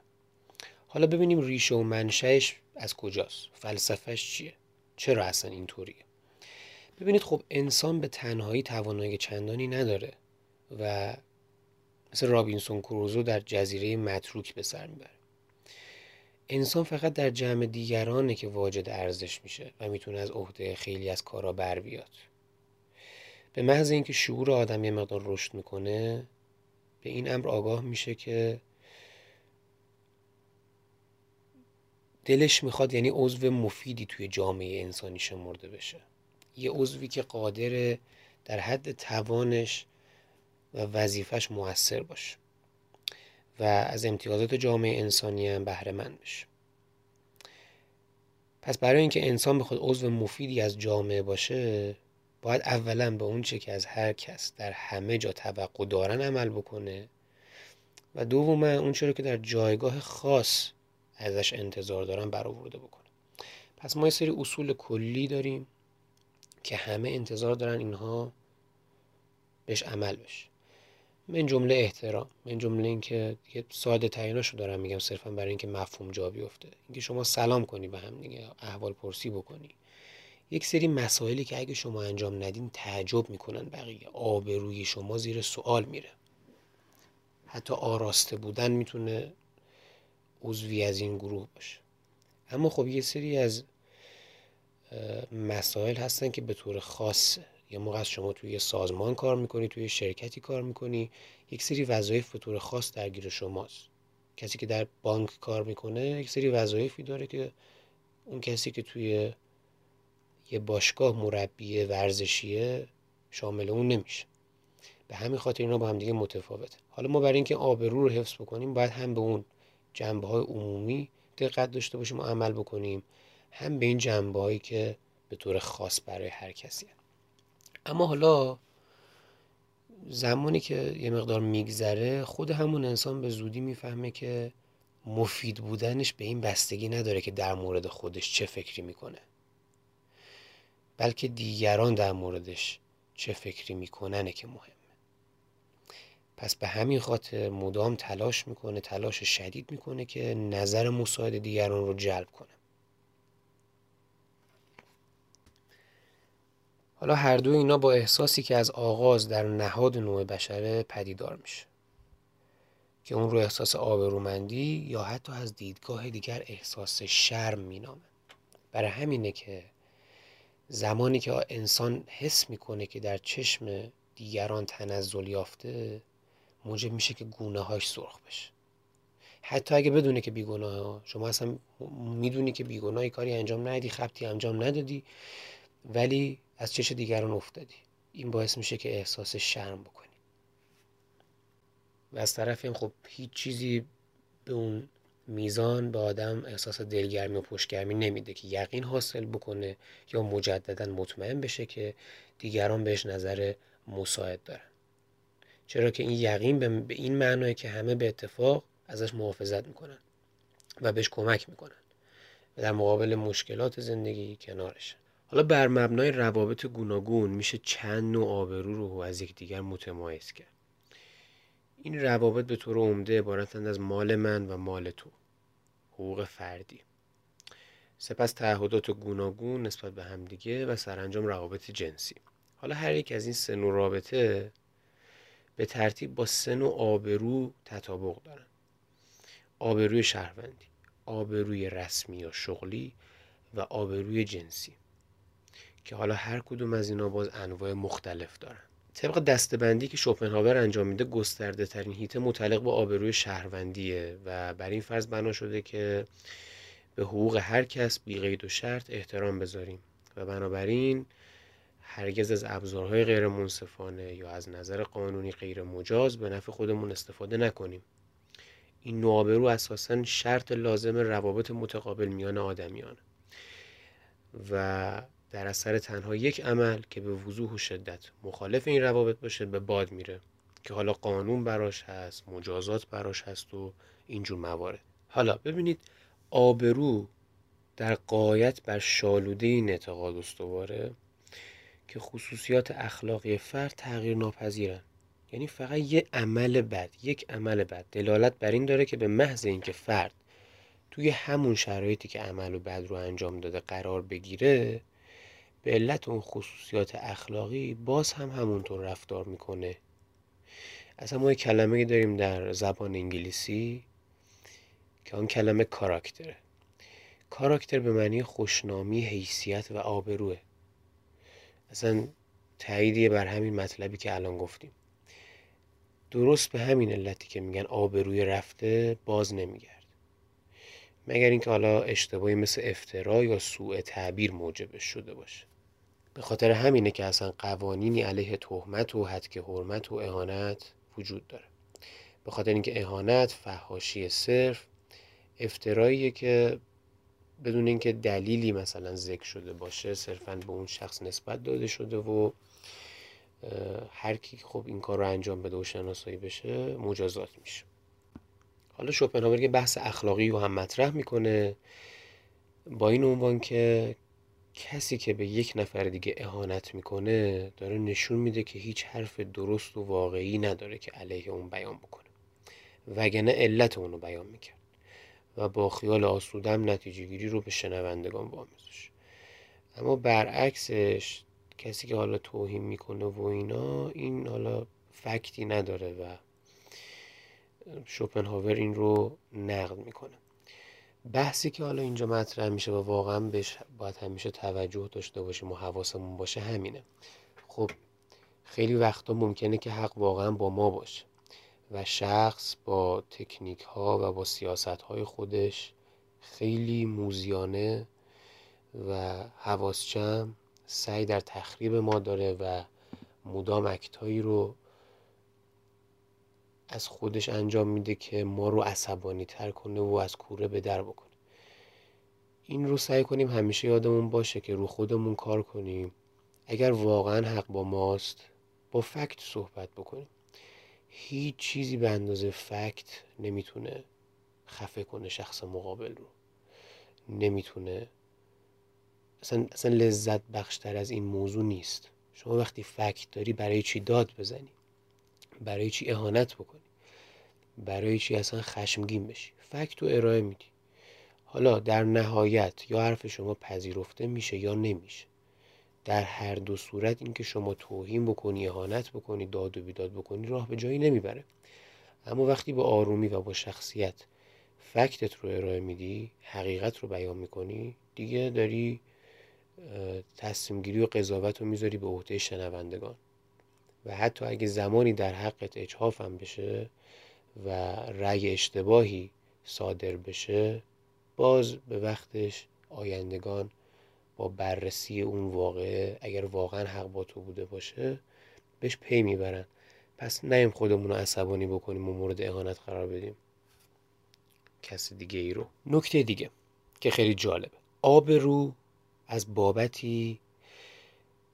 [SPEAKER 1] حالا ببینیم ریشه و منشأش از کجاست؟ فلسفهش چیه؟ چرا اصلا اینطوریه؟ ببینید خب انسان به تنهایی توانایی چندانی نداره و مثل رابینسون کروزو در جزیره متروک به سر می‌بره. انسان فقط در جمع دیگرانه که واجد ارزش میشه و می‌تونه از عهده خیلی از کارا بر بیاد. به محض اینکه شعور آدم یه مقدار رشد می‌کنه به این امر آگاه میشه که دلش می‌خواد یعنی عضو مفیدی توی جامعه انسانی شمرده بشه. یه عضوی که قادر در حد توانش و وظیفش موثر باشه و از امتیازات جامعه انسانی هم بهره مند بشه. پس برای اینکه انسان بخواد عضو مفیدی از جامعه باشه باید اولا به اون چه که از هر کس در همه جا توقع دارن عمل بکنه و دوما اون چرا که در جایگاه خاص ازش انتظار دارن برآورده بکنه. پس ما یه سری اصول کلی داریم که همه انتظار دارن اینها بهش عمل بشه. من جمله احترام من جمله اینکه دیگه ساده تعیناشو دارم میگم صرفا برای اینکه مفهوم جا بیفته. اینکه شما سلام کنی به هم دیگه احوال پرسی بکنی. یک سری مسائلی که اگه شما انجام ندین تعجب می‌کنن بقیه. آبروی شما زیر سوال میره. حتی آراسته بودن می‌تونه عضوی از این گروه باشه. اما خب یه سری از مسائل هستن که به طور خاصه یه موقع از شما توی سازمان کار می‌کنی توی شرکتی کار می‌کنی. یک سری وظایف به طور خاص درگیر شماست. کسی که در بانک کار می‌کنه یک سری وظایفی داره که اون کسی که توی یه باشگاه مربی ورزشیه شامل اون نمیشه. به همین خاطر اینا با هم دیگه متفاوته. حالا ما برای اینکه آبرو رو حفظ بکنیم باید هم به اون جنبه های عمومی دقت داشته باشیم و عمل بکنیم هم به این جنبه هایی که به طور خاص برای هر کسی اما حالا زمانی که یه مقدار میگذره خود همون انسان به زودی می‌فهمه که مفید بودنش به این بستگی نداره که در مورد خودش چه فکری می‌کنه. بلکه دیگران در موردش چه فکری میکننه که مهمه. پس به همین خاطر مدام تلاش می‌کنه تلاش شدید می‌کنه که نظر مساعد دیگران رو جلب کنه. حالا هر دو اینا با احساسی که از آغاز در نهاد نوع بشره پدیدار میشه. که اون رو احساس آبرومندی یا حتی از دیدگاه دیگر احساس شرم مینامه. برای همینه که زمانی که انسان حس می‌کنه که در چشم دیگران تنزل یافته موجب میشه که گونه هاش سرخ بشه. حتی اگه بدونه که بیگناه شما اصلا می‌دونی که بیگناهی کاری انجام ندادی خبتی انجام ندادی ولی از چش دیگران افتادی. این باعث میشه که احساس شرم بکنی. و از طرفی هم خب هیچ چیزی به اون میزان به آدم احساس دلگرمی و پشتگرمی نمیده که یقین حاصل بکنه یا مجددا مطمئن بشه که دیگران بهش نظر مساعد دارن. چرا که این یقین به این معنای که همه به اتفاق ازش محافظت می‌کنن و بهش کمک می‌کنن. و در مقابل مشکلات زندگی کنارشن. حالا بر مبنای روابط گوناگون میشه چند نوع آبرو رو از یکدیگر متمایز کرد. این روابط به طور عمده عبارتند از مال من و مال تو حقوق فردی. سپس تعهدات گوناگون نسبت به همدیگه و سرانجام روابط جنسی. حالا هر یک از این سه نوع رابطه به ترتیب با سه نوع آبرو تطابق دارن. آبروی شهروندی آبروی رسمی یا شغلی و آبروی جنسی. که حالا هر کدوم از اینا باز انواع مختلف دارن. طبق دستبندی که شوپنهاور انجام میده گسترده ترین هیته متعلق به آبروی شهروندیه و بر این فرض بنا شده که به حقوق هر کس بی قید و شرط احترام بذاریم. و بنابراین هرگز از ابزارهای غیر منصفانه یا از نظر قانونی غیر مجاز به نفع خودمون استفاده نکنیم. این نوع آبرو اساسا شرط لازم روابط متقابل میان آدمیان و در اثر تنها یک عمل که به وضوح و شدت مخالف این روابط باشه به باد میره که حالا قانون براش هست مجازات براش هست و اینجور موارد. حالا ببینید آبرو در قایت بر شالوده این اعتقاد استواره که خصوصیات اخلاقی فرد تغییر ناپذیرن. یعنی فقط یه عمل بد یک عمل بد. دلالت بر این داره که به محض اینکه فرد توی همون شرایطی که عمل و بد رو انجام داده قرار بگیره به علت اون خصوصیات اخلاقی باز هم همونطور رفتار می‌کنه. اصلا ما یه کلمه داریم در زبان انگلیسی که آن کلمه کاراکتره کاراکتر به معنی خوشنامی حیثیت و آبروه. اصلا تاییدیه بر همین مطلبی که الان گفتیم. درست به همین علتی که میگن آبروی رفته باز نمیگرد. مگر اینکه حالا اشتباهی مثل افترا یا سوء تعبیر موجبش شده باشه. به خاطر همینه که اصلا قوانینی علیه تهمت و حدک حرمت و اهانت وجود داره. به خاطر اینکه اهانت فحاشی صرف افتراییه که بدون اینکه دلیلی مثلا ذکر شده باشه صرفا به اون شخص نسبت داده شده و هر کی خب این کار رو انجام بده و شناسایی بشه مجازات میشه. حالا شوپنهاور که بحث اخلاقی رو هم مطرح می‌کنه با این عنوان که کسی که به یک نفر دیگه اهانت می‌کنه داره نشون میده که هیچ حرف درست و واقعی نداره که علیه اون بیان بکنه. وگرنه علت اونو بیان می‌کرد و با خیال آسودم نتیجه گیری رو به شنوندگان وامیزش. اما برعکسش کسی که حالا توهین می‌کنه و اینا این حالا فکتی نداره و شوپنهاور این رو نقد می‌کنه. بحثی که حالا اینجا مطرح میشه و واقعا بهش باید همیشه توجه داشته باشیم و حواسمون باشه همینه. خب خیلی وقتا ممکنه که حق واقعا با ما باشه و شخص با تکنیک ها و با سیاست های خودش خیلی موزیانه و حواس جمع سعی در تخریب ما داره و مدام اکتهایی رو از خودش انجام میده که ما رو عصبانی تر کنه و از کوره به در بکنه. این رو سعی کنیم همیشه یادمون باشه که رو خودمون کار کنیم. اگر واقعا حق با ماست با فکت صحبت بکنیم. هیچ چیزی به اندازه فکت نمی‌تونه خفه کنه شخص مقابل رو. نمی‌تونه. اصلا, اصلا لذت بخشتر از این موضوع نیست. شما وقتی فکت داری برای چی داد بزنی؟ برای چی اهانت بکنی؟ برای چی اصلا خشمگین بشی؟ فکت رو ارائه میدی. حالا در نهایت یا حرف شما پذیرفته میشه یا نمیشه. در هر دو صورت اینکه شما توهین بکنی اهانت بکنی داد و بیداد بکنی راه به جایی نمی‌بره. اما وقتی با آرومی و با شخصیت فکتت رو ارائه میدی حقیقت رو بیان می‌کنی دیگه داری تصمیم گیری و قضاوت رو می‌ذاری به عهده شنوندگان. و حتی اگه زمانی در حقت اجحاف هم بشه و رأی اشتباهی صادر بشه باز به وقتش آیندگان با بررسی اون واقعه اگر واقعا حق با تو بوده باشه بهش پی می‌برن. پس نیم خودمون رو عصبانی بکنیم و مورد اهانت قرار بدیم. کسی دیگه ای رو. نکته دیگه که خیلی جالبه. آب رو از بابتی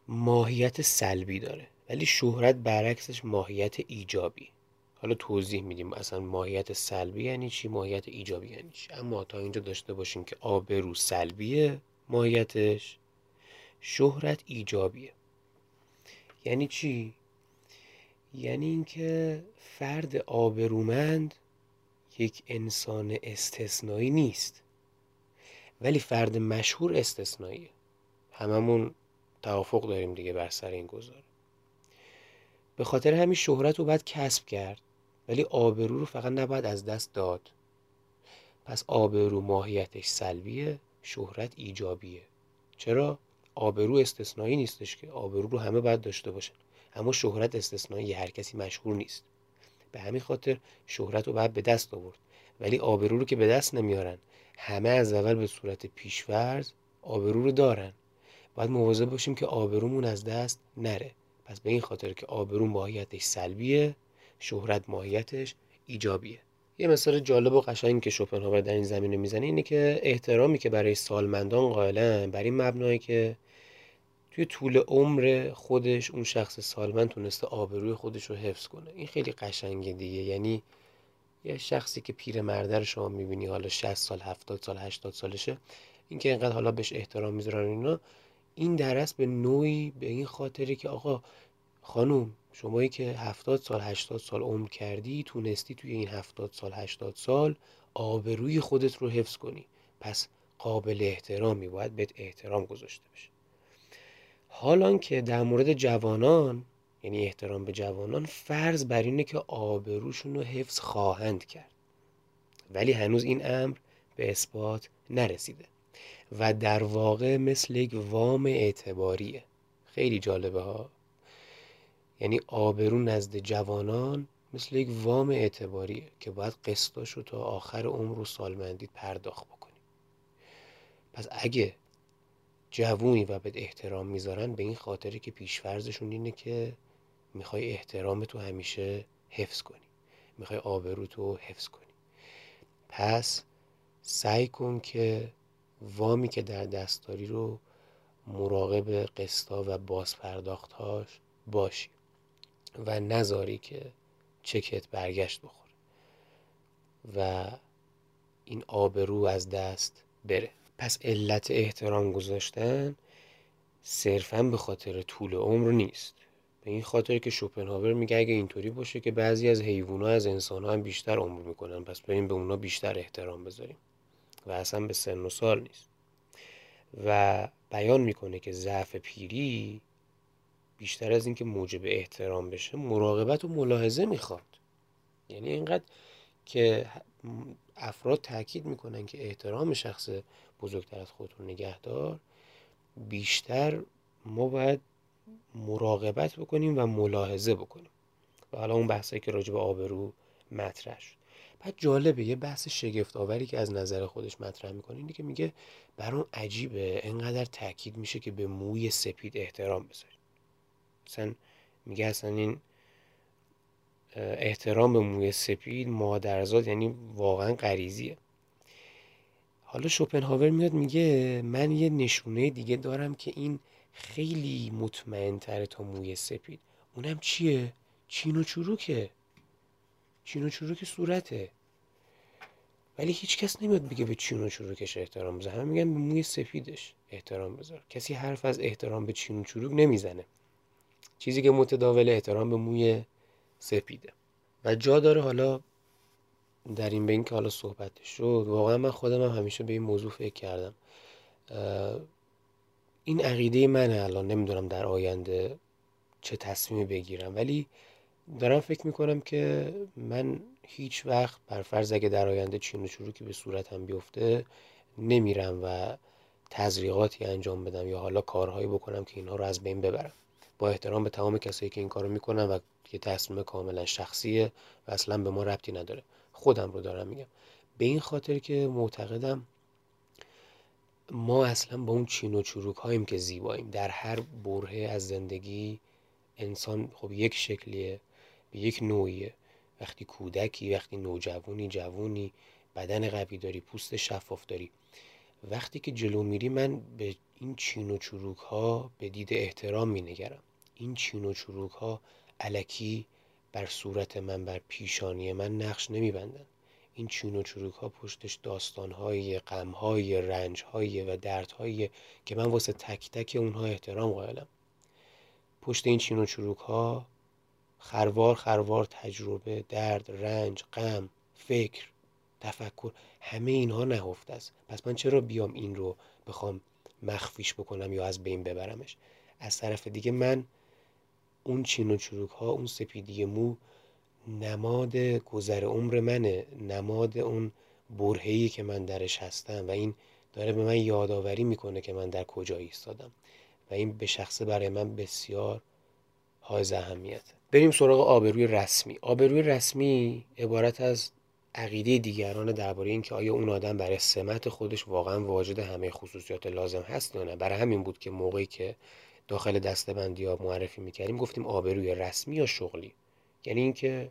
[SPEAKER 1] ماهیت سلبی داره. ولی شهرت برعکسش ماهیت ایجابی. حالا توضیح میدیم اصلا ماهیت سلبی یعنی چی؟ ماهیت ایجابی یعنی چی؟ اما تا اینجا داشته باشیم که آبرو سلبیه ماهیتش شهرت ایجابیه. یعنی چی؟ یعنی اینکه فرد آبرومند یک انسان استثنایی نیست ولی فرد مشهور استثنائیه هممون توافق داریم دیگه بر سر این گذاره به خاطر همین شهرت رو باید کسب کرد. ولی آبرو رو فقط نباید از دست داد. پس آبرو ماهیتش سلبیه شهرت ایجابیه. چرا؟ آبرو استثنایی نیستش که آبرو رو همه باید داشته باشن. اما شهرت استثنایی هر کسی مشهور نیست. به همین خاطر شهرت رو باید به دست آورد. ولی آبرو رو که به دست نمیارن همه از اول به صورت پیشورز آبرو رو دارن. باید مواظب باشیم که آبرومون از دست نره. پس به این خاطر که آبرو ماهیتش سلبیه شهرت ماهیتش ایجابیه. یه مثال جالب و قشنگ که شوپنهاور در این زمینه می‌زنه اینه که احترامی که برای سالمندان قائلن بر این مبنایی که توی طول عمر خودش اون شخص سالمند تونسته آبروی خودش رو حفظ کنه. این خیلی قشنگه دیگه. یعنی یه شخصی که پیر مرده رو شما می‌بینی حالا 60 سال 70 سال 80 سالشه اینکه اینقدر حالا بهش احترام می‌ذارن اینا این درست به نوعی به این خاطره که آقا خانوم شمایی که هفتاد سال هشتاد سال عمر کردی تونستی توی این هفتاد سال هشتاد سال آبروی خودت رو حفظ کنی. پس قابل احترامی باید بهت احترام گذاشته بشه. حالان که در مورد جوانان یعنی احترام به جوانان فرض بر اینه که آبروشون رو حفظ خواهند کرد. ولی هنوز این امر به اثبات نرسیده. و در واقع مثل یک وام اعتباریه. خیلی جالبه ها. یعنی آبرو نزد جوانان مثل یک وام اعتباریه که باید قسطاش رو تا آخر عمر و سالمندید پرداخت بکنی پس اگه جوونی و به احترام می‌ذارن به این خاطره که پیشفرزشون اینه که می‌خوای احترام تو همیشه حفظ کنی. می‌خوای آبرو تو حفظ کنی. پس سعی کن که وامی که در دستاری رو مراقب قسطا و بازپرداختهاش باشی و نذاری که چکت برگشت بخوره و این آبرو از دست بره. پس علت احترام گذاشتن صرفا به خاطر طول عمر نیست. به این خاطر که شوپنهاور میگه اگه اینطوری باشه که بعضی از حیوانات از انسان هم بیشتر عمر می‌کنن. پس بریم به اونا بیشتر احترام بذاریم. و اصلا به سن و سال نیست. و بیان می‌کنه که ضعف پیری بیشتر از اینکه موجب احترام بشه مراقبت و ملاحظه می‌خواد. یعنی اینقدر که افراد تاکید می‌کنن که احترام شخص بزرگتر از خودتون نگهدار بیشتر ما باید مراقبت بکنیم و ملاحظه بکنیم. و حالا اون بحثایی که راجع به آبرو مطرح شد. بعد جالبه یه بحث شگفت آوری که از نظر خودش مطرح می‌کنه اینه که میگه برام عجیبه انقدر تاکید میشه که به موی سپید احترام بذاریم مثلا میگه اصلا این احترام به موی سپید مادرزاد یعنی واقعا غریزیه. حالا شوپنهاور میاد میگه من یه نشونه دیگه دارم که این خیلی مطمئن تره تا موی سپید. اونم چیه؟ چین و چروکه. چین و چروک صورته. ولی هیچ کس نمیاد بگه به چین و چروکش احترام بذار همه میگن به موی سفیدش احترام بذار کسی حرف از احترام به چین و چروک نمی‌زنه. چیزی که متداول احترام به موی سپیده و جا داره حالا در این بین که حالا صحبت شد. واقعا من خودم هم همیشه به این موضوع فکر کردم. این عقیده منه الان. نمی‌دونم در آینده چه تصمیمی بگیرم. ولی دارم فکر می‌کنم که من هیچ وقت بر فرض اگه در آینده چین و چروکی به صورتم بیفته نمیرم و تزریقاتی انجام بدم یا حالا کارهایی بکنم که اینها رو از بین ببرم. با احترام به تمام کسایی که این کارو می‌کنن و که تصمیم کاملا شخصیه و اصلا به ما ربطی نداره. خودم رو دارم میگم. به این خاطر که معتقدم ما اصلا با اون چین و چروک هاییم که زیباییم. در هر برهه از زندگی انسان خب یک شکلیه. به یک نوعیه. وقتی کودکی وقتی نوجوانی جوونی بدن قوی داری پوست شفاف داری. وقتی که جلو میری من به این چین و چروک ها به دید احترام می نگرم این چین و چروک ها علکی بر صورت من بر پیشانی من نقش نمی بندن. این چین و چروک ها پشتش داستان های غم های رنج های و درد های که من واسه تک تک اونها احترام قائلم. پشت این چین و چروک ها خروار خروار تجربه درد رنج غم فکر تفکر همه اینها نهفته است. پس من چرا بیام این رو بخوام مخفیش بکنم یا از بین ببرمش؟ از طرف دیگه من اون چین و چروک ها اون سپیدی مو نماد گذر عمر منه. نماد اون برهی که من درش هستم و این داره به من یادآوری می‌کنه که من در کجا ایستادم. و این به شخصه برای من بسیار حائز اهمیته بریم سراغ آبروی رسمی. آبروی رسمی عبارت از عقیده دیگران درباره اینکه آیا اون آدم برای سمت خودش واقعا واجد همه خصوصیات لازم هست یا نه. برای همین بود که موقعی که داخل دستبندی ها معرفی می‌کردیم گفتیم آبروی رسمی یا شغلی؟ یعنی اینکه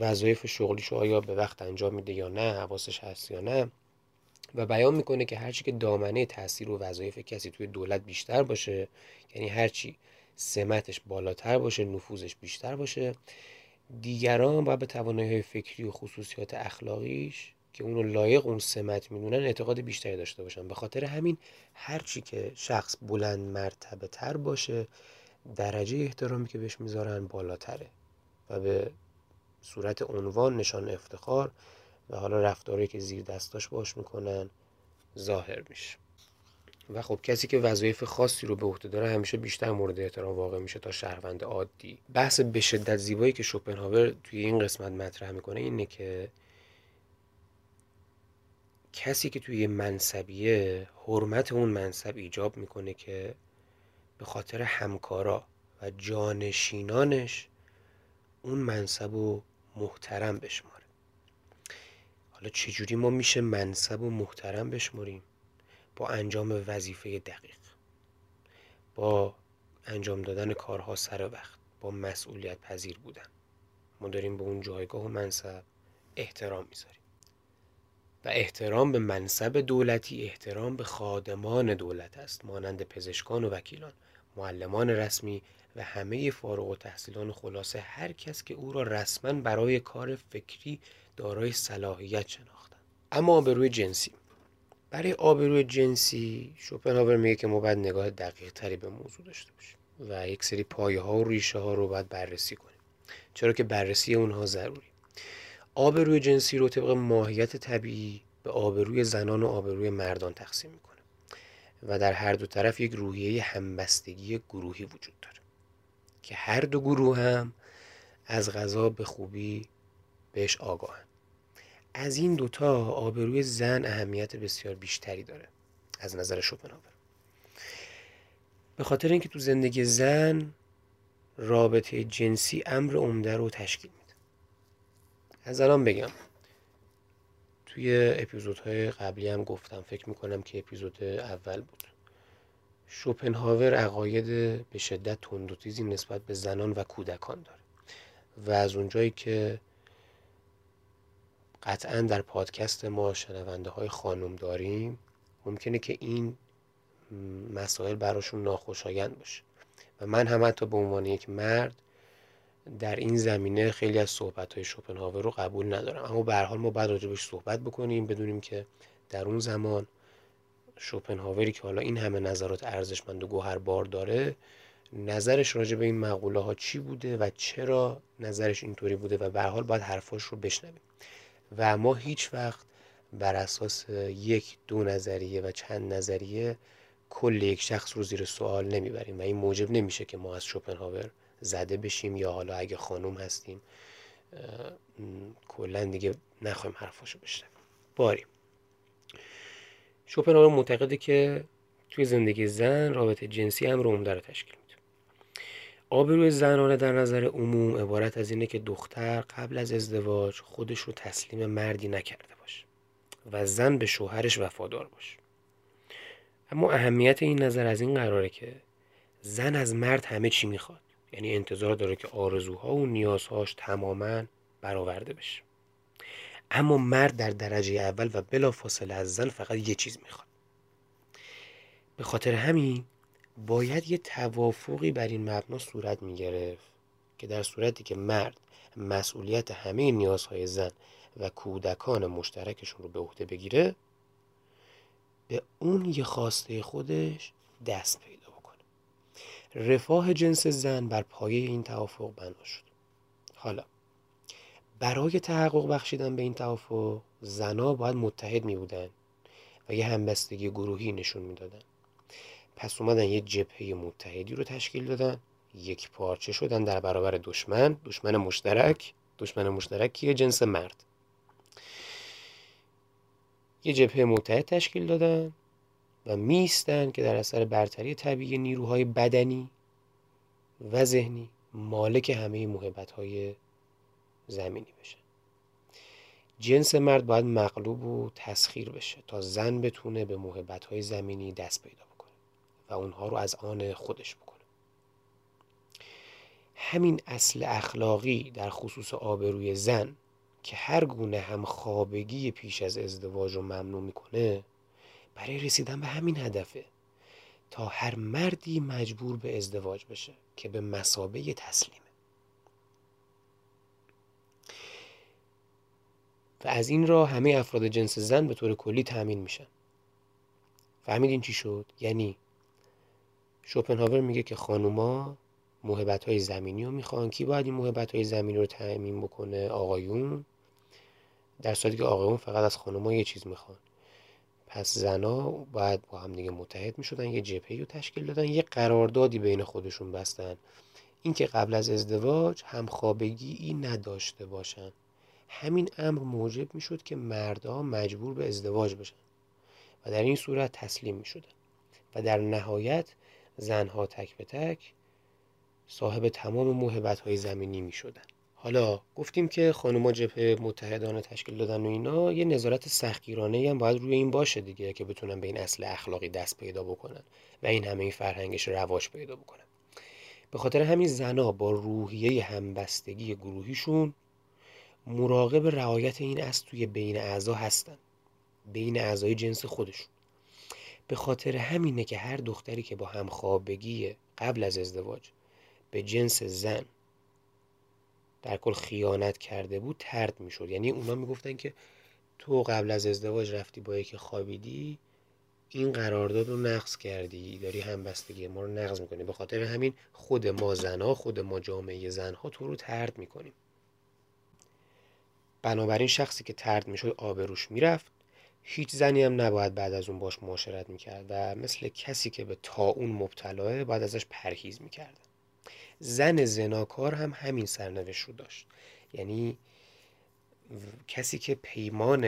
[SPEAKER 1] وظایف شغلیشو آیا به وقت انجام میده یا نه حواسش هست یا نه. و بیان می‌کنه که هرچی که دامنه تاثیر و وظایف کسی توی دولت بیشتر باشه یعنی هرچی سمتش بالاتر باشه نفوذش بیشتر باشه. دیگران باید به توانایی فکری و خصوصیات اخلاقیش که اونو لایق اون سمت می‌دونن اعتقاد بیشتری داشته باشن. به خاطر همین هرچی که شخص بلند مرتبه تر باشه درجه احترامی که بهش می‌ذارن بالاتره و به صورت عنوان نشان افتخار و حالا رفتاری که زیر دستاش باش می‌کنن ظاهر میشه. و خب کسی که وظایف خاصی رو به عهده داره همیشه بیشتر مورد احترام واقع میشه تا شهروند عادی. بحث به شدت زیبایی که شوپنهاور توی این قسمت مطرح می‌کنه اینه که کسی که توی منصبیه حرمت اون منصب ایجاب می‌کنه که به خاطر همکارا و جانشینانش اون منصب رو محترم بشماره. حالا چجوری ما میشه منصب و محترم بشمریم با انجام وظیفه دقیق. با انجام دادن کارها سر وقت. با مسئولیت پذیر بودن. ما داریم به اون جایگاه و منصب احترام می‌ذاریم. و احترام به منصب دولتی احترام به خادمان دولت است. مانند پزشکان و وکیلان معلمان رسمی و همه فارغ و تحصیلان خلاصه هر کس که او را رسما برای کار فکری دارای صلاحیت شناختن اما آبروی جنسی برای آبروی جنسی شوپنهاور میگه که ما باید نگاه دقیق تری به موضوع داشته باشیم و یک سری پایه ها و ریشه ها رو باید بررسی کنیم. چرا که بررسی اونها ضروری. آبروی جنسی رو طبق ماهیت طبیعی به آبروی زنان و آبروی مردان تقسیم می‌کنه و در هر دو طرف یک روحیه همبستگی گروهی وجود داره که هر دو گروه هم از غذا به خوبی بهش آگاهن. از این دوتا آبروی زن اهمیت بسیار بیشتری داره. از نظر شوپنهاور. به خاطر اینکه تو زندگی زن رابطه جنسی امر عمده رو تشکیل میده. از الان بگم. توی اپیزودهای قبلی هم گفتم فکر می‌کنم که اپیزود اول بود. شوپنهاور عقاید به شدت تند و تیزی نسبت به زنان و کودکان داره. و از اونجایی که قطعا در پادکست ما شنونده های خانم داریم. ممکنه که این مسائل براشون ناخوشایند باشه. و من هم حتی به عنوان یک مرد در این زمینه خیلی از صحبت های شوپنهاور رو قبول ندارم. اما به حال ما باید راجبش صحبت بکنیم بدونیم که در اون زمان شوپنهاوری که حالا این همه نظرات ارزشمند و بار داره نظرش راجع به این مقوله ها چی بوده و چرا نظرش اینطوری بوده و به حال باید حرفاش رو بشنویم. و ما هیچ وقت بر اساس یک دو نظریه و چند نظریه کل یک شخص رو زیر سوال نمی‌بریم و این موجب نمیشه که ما از شوپنهاور زده بشیم یا حالا اگه خانوم هستیم کلا دیگه نخوایم حرفاشو بشنویم. باری. شوپنهاور معتقده که توی زندگی زن رابطه جنسی هم عمده رو تشکیل آبروی زنانه در نظر عموم عبارت از اینه که دختر قبل از ازدواج خودش رو تسلیم مردی نکرده باشه و زن به شوهرش وفادار باشه اما اهمیت این نظر از این قراره که زن از مرد همه چی می‌خواد. یعنی انتظار داره که آرزوها و نیازهاش تماما برآورده بشه. اما مرد در درجه اول و بلا فاصله از زن فقط یه چیز می‌خواد. به خاطر همین باید یه توافقی بر این مبنا صورت می‌گرفت که در صورتی که مرد مسئولیت همه نیازهای زن و کودکان مشترکشون رو به عهده بگیره به اون یه خواسته خودش دست پیدا بکنه. رفاه جنس زن بر پایه این توافق بنا شد. حالا برای تحقق بخشیدن به این توافق زنا باید متحد می بودن و یه همبستگی گروهی نشون می‌دادن. پس اومدن یه جبهه متحدی رو تشکیل دادن. یک پارچه شدن در برابر دشمن. دشمن مشترک. دشمن مشترک کیه؟ جنس مرد. یه جبهه متحد تشکیل دادن و میستن که در اثر برتری طبیعی نیروهای بدنی و ذهنی مالک همه محبت های زمینی بشه جنس مرد باید مغلوب و تسخیر بشه تا زن بتونه به محبت های زمینی دست پیدا و اونها رو از آن خودش بکنه. همین اصل اخلاقی در خصوص آبروی زن که هر گونه هم خوابگی پیش از ازدواج رو ممنوع می‌کنه برای رسیدن به همین هدفه تا هر مردی مجبور به ازدواج بشه که به مسابه تسلیمه. و از این راه همه افراد جنس زن به طور کلی تأمین میشن. فهمیدین چی شد؟ یعنی شوپنهاور میگه که خانوما محبت های زمینی رو می‌خوان. کی باید این محبت های زمینی رو تأمین بکنه؟ آقایون. در صورتی که آقایون فقط از خانوما یه چیز می‌خوان. پس زنا باید با هم دیگه متحد می‌شدن یه جبهه رو تشکیل دادن یه قراردادی بین خودشون بستن. اینکه قبل از ازدواج همخوابگی ای نداشته باشن. همین امر موجب می‌شد که مردها مجبور به ازدواج بشن. و در این صورت تسلیم می‌شدن. و در نهایت زنها تک به تک صاحب تمام موهبت های زمینی می شدن. حالا گفتیم که خانوما جبهه متحدانه تشکیل دادن و اینا یه نظارت سختگیرانه هم باید روی این باشه دیگه که بتونن به این اصل اخلاقی دست پیدا بکنن و این همه این فرهنگش رواج پیدا بکنن. به خاطر همین زنا با روحیه همبستگی گروهیشون مراقب رعایت این اصل توی بین اعضا هستن. بین اعضای جنس خودشون. به خاطر همینه که هر دختری که با همخوابگی قبل از ازدواج به جنس زن در کل خیانت کرده بود ترد می‌شد. یعنی اونا می‌گفتن که تو قبل از ازدواج رفتی با یکی خوابیدی این قرارداد رو نقض کردی. داری همبستگی ما رو نقض می‌کنی. به خاطر همین خود ما زنها خود ما جامعه زنها تو رو ترد می‌کنیم. بنابراین شخصی که ترد می‌شد آبروش می‌رفت. هیچ زنی هم نباید بعد از اون باش معاشرت می‌کرد و مثل کسی که به تاون مبتلاه باید ازش پرهیز می‌کرد. زن زناکار هم همین سرنوشت رو داشت. یعنی کسی که پیمان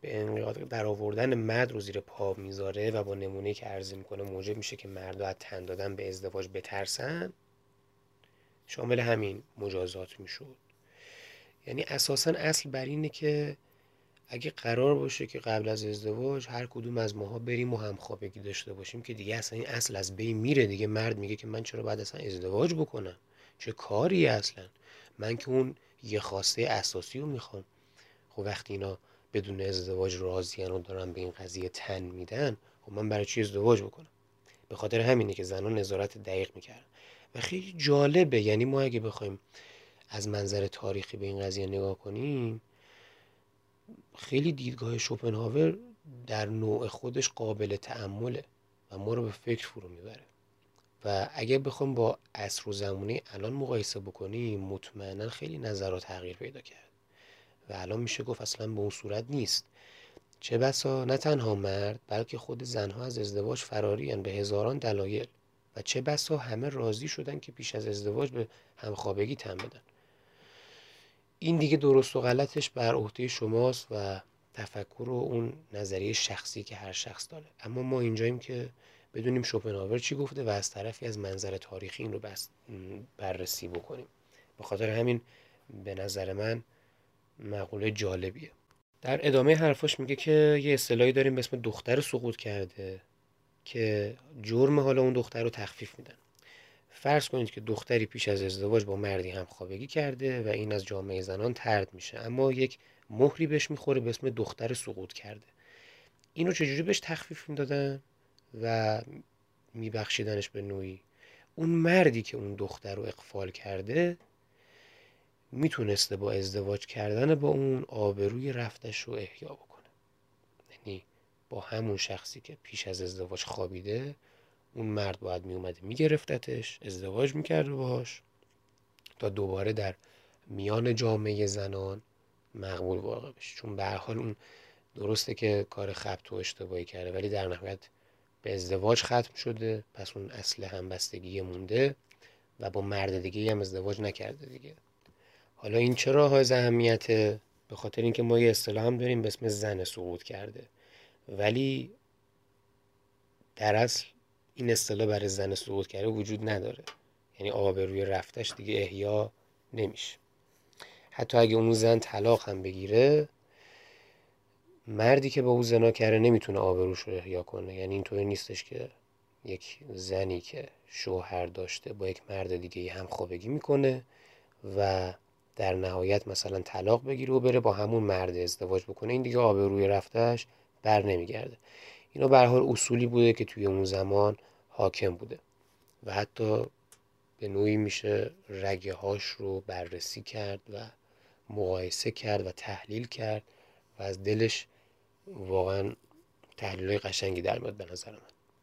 [SPEAKER 1] به انقیاد در آوردن مرد رو زیر پا می‌ذاره و با نمونه که عرضه می‌کنه موجب میشه که مرد از تن دادن به ازدواج بترسن شامل همین مجازات می‌شد. یعنی اساسا اصل بر اینه که اگه قرار باشه که قبل از ازدواج هر کدوم از ماها بریم و همخوابگی داشته باشیم که دیگه اصلا این اصل از بین میره. دیگه مرد میگه که من چرا بعد اصلا ازدواج بکنم؟ چه کاری اصلا؟ من که اون یه خواسته اساسی رو می‌خوام. خب وقتی اینا بدون ازدواج راضیان و دارن به این قضیه تن میدن خب من برای چی ازدواج بکنم؟ به خاطر همینه که زنان نظارت دقیق می‌کردن. و خیلی جالبه یعنی ما اگه بخوایم از منظر تاریخی به این قضیه نگاه کنیم خیلی دیدگاه شوپنهاور در نوع خودش قابل تعمله و ما رو به فکر فرو می‌بره. و اگه بخوام با عصر و زمونه الان مقایسه بکنیم مطمئنا خیلی نظرات تغییر پیدا کرد. و الان میشه گفت اصلا به اون صورت نیست. چه بسا نه تنها مرد بلکه خود زنها از ازدواج فراری به هزاران دلایل. و چه بسا همه راضی شدن که پیش از ازدواج به همخوابگی تن بدن. این دیگه درست و غلطش بر عهده شماست و تفکر و اون نظریه شخصی که هر شخص داره. اما ما اینجاییم که بدونیم شوپنهاور چی گفته و از طرفی از منظر تاریخی این رو بررسی بکنیم. به خاطر همین به نظر من مقوله جالبیه. در ادامه حرفاش میگه که یه اصطلاحی داریم به اسم دختر سقوط کرده که جرم حالا اون دختر رو تخفیف میدن. فرض کنید که دختری پیش از ازدواج با مردی هم خوابگی کرده و این از جامعه زنان ترد میشه اما یک مهری بهش می‌خوره به اسم دختر سقوط کرده. اینو چجوری بهش تخفیف می‌دادن و میبخشیدنش به نوعی؟ اون مردی که اون دختر رو اقفال کرده می‌تونسته با ازدواج کردن با اون آبروی رفتش رو احیا بکنه. یعنی با همون شخصی که پیش از ازدواج خوابیده اون مرد باید میومده میگرفتتش ازدواج می‌کرده باش تا دوباره در میان جامعه زنان مقبول واقع بشه. چون به حال اون درسته که کار خبت و اشتباهی کرده ولی در نهایت به ازدواج ختم شده پس اون اصل همبستگی مونده و با مرد دیگه هم ازدواج نکرده دیگه. حالا این چرا های اهمیته به خاطر اینکه ما یه اصطلاح هم داریم به اسم زن سقوط کرده. ولی در اصل این اصطلاح برای زن سقوط کرده وجود نداره. یعنی آبروی رفتش دیگه احیا نمیشه. حتی اگه اون زن طلاق هم بگیره مردی که با او زنا کرده نمی‌تونه آبروش رو احیا کنه. یعنی اینطوری نیستش که یک زنی که شوهر داشته با یک مرد دیگه هم خوابگی می‌کنه و در نهایت مثلا طلاق بگیره و بره با همون مرد ازدواج بکنه. این دیگه آبروی رفتش بر نمیگرده. اینا به حال اصولی بوده که توی اون زمان حاکم بوده. و حتی به نوعی میشه رگه هاش رو بررسی کرد و مقایسه کرد و تحلیل کرد و از دلش واقعا تحلیل قشنگی در میاد به نظر من.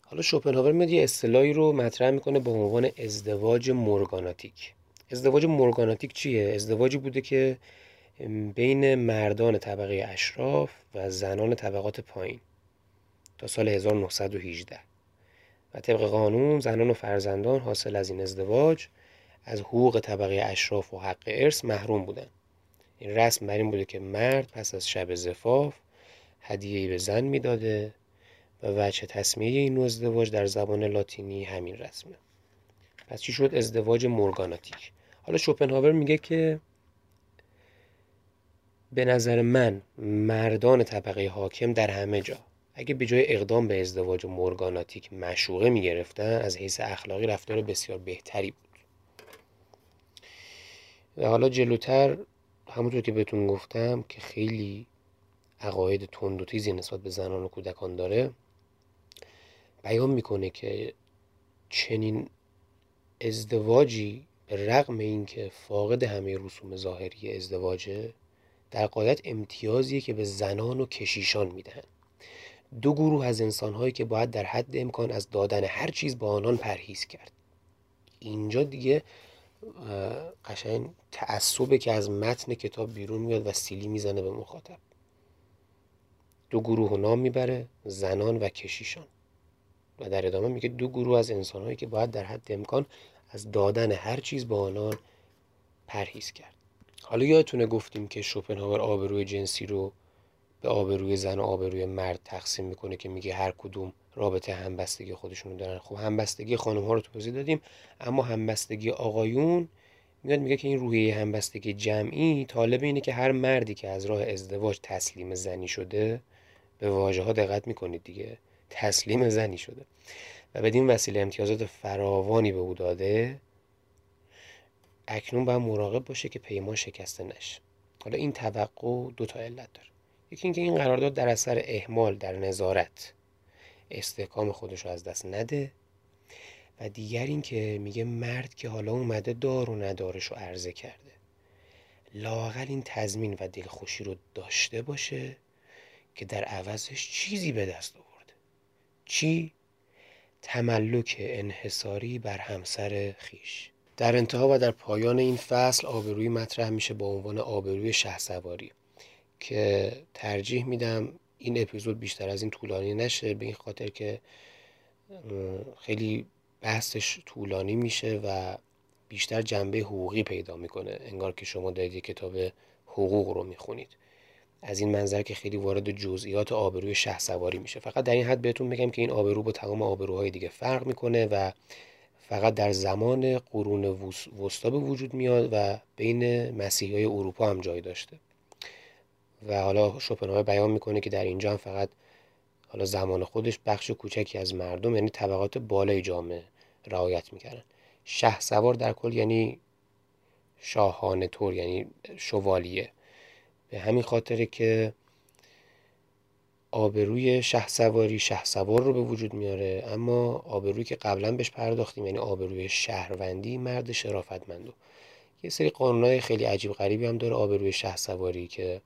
[SPEAKER 1] حالا شوپنهاور میاد یه اصطلاحی رو مطرح می‌کنه به عنوان ازدواج مورگاناتیک. ازدواج مورگاناتیک چیه؟ ازدواجی بوده که بین مردان طبقه اشراف و زنان طبقات پایین تا سال 1918 و طبق قانون زنان و فرزندان حاصل از این ازدواج از حقوق طبقه اشراف و حق ارث محروم بودن این رسم بر این بوده که مرد پس از شب زفاف هدیه‌ای به زن می‌داده و وجه تصمیه این ازدواج در زبان لاتینی همین رسمه. پس چی شد؟ ازدواج مورگاناتیک. حالا شوپنهاور میگه که به نظر من مردان طبقه حاکم در همه جا اگه به جای اقدام به ازدواج مورگاناتیک مشوقه می‌گرفتن از حیث اخلاقی رفتار بسیار بهتری بود. و حالا جلوتر همونطور که بهتون گفتم که خیلی عقاید تند و تیزی نسبت به زنان و کودکان داره بیان می‌کنه که چنین ازدواجی به رغم اینکه فاقد همه رسوم ظاهری ازدواجه در قایت امتیازیه که به زنان و کشیشان می‌دهند. دو گروه از انسانهایی که باید در حد امکان از دادن هر چیز با آنان پرهیز کرد. اینجا دیگه قشنگ تعصبه که از متن کتاب بیرون میاد و سیلی می‌زنه به مخاطب. دو گروه و نام می‌بره زنان و کشیشان. و در ادامه میگه دو گروه از انسانهایی که باید در حد امکان از دادن هر چیز با آنان پرهیز کرد. حالا یادتونه گفتیم که شوپنهاور آبروی جنسی رو به آبروی زن و آبروی مرد تقسیم می‌کنه که میگه هر کدوم رابطه همبستگی خودشونو دارن. خب همبستگی خانم ها رو توضیح دادیم اما همبستگی آقایون میاد میگه که این روحیه همبستگی جمعی طالب اینه که هر مردی که از راه ازدواج تسلیم زنی شده به واژه ها دقت می‌کنید دیگه. تسلیم زنی شده. و بدین وسیله امتیازات فراوانی به او داده اکنون باید مراقب باشه که پیمان شکسته نشه. حالا این توقع دو تا علت داره. یکی اینکه این قرارداد در اثر اهمال در نظارت استحکام خودش رو از دست نده. و دیگر اینکه میگه مرد که حالا اومده دار و ندارش رو عرضه کرده. لاقل این تضمین و دلخوشی رو داشته باشه که در عوضش چیزی به دست آورده. چی؟ تملک انحصاری بر همسر خیش. در انتها و در پایان این فصل آبروی مطرح میشه با عنوان آبروی سواری که ترجیح میدم این اپیزود بیشتر از این طولانی نشه به این خاطر که خیلی بحثش طولانی میشه و بیشتر جنبه حقوقی پیدا می‌کنه. انگار که شما دارید کتاب حقوق رو می‌خونید. از این منظر که خیلی وارد جزئیات آبروی شه سواری میشه. فقط در این حد بهتون بگم که این آبرو با تمام آبروهای دیگه فرق می‌کنه و فقط در زمان قرون وسطا به وجود میاد و بین مسیحی اروپا هم جای داشته. و حالا شوپنهاور بیان می‌کنه که در اینجا هم فقط حالا زمان خودش بخش کوچکی از مردم یعنی طبقات بالای جامعه رعایت می‌کردن. شه سوار در کل یعنی شاهانه طور یعنی شوالیه. به همین خاطره که آبروی شه سواری شه سوار رو به وجود میاره اما آبروی که قبلا بهش پرداختیم یعنی آبروی شهروندی مرد شرافتمندو یه سری قانونهای خیلی عجیب غریبی هم داره آبروی شه سواری که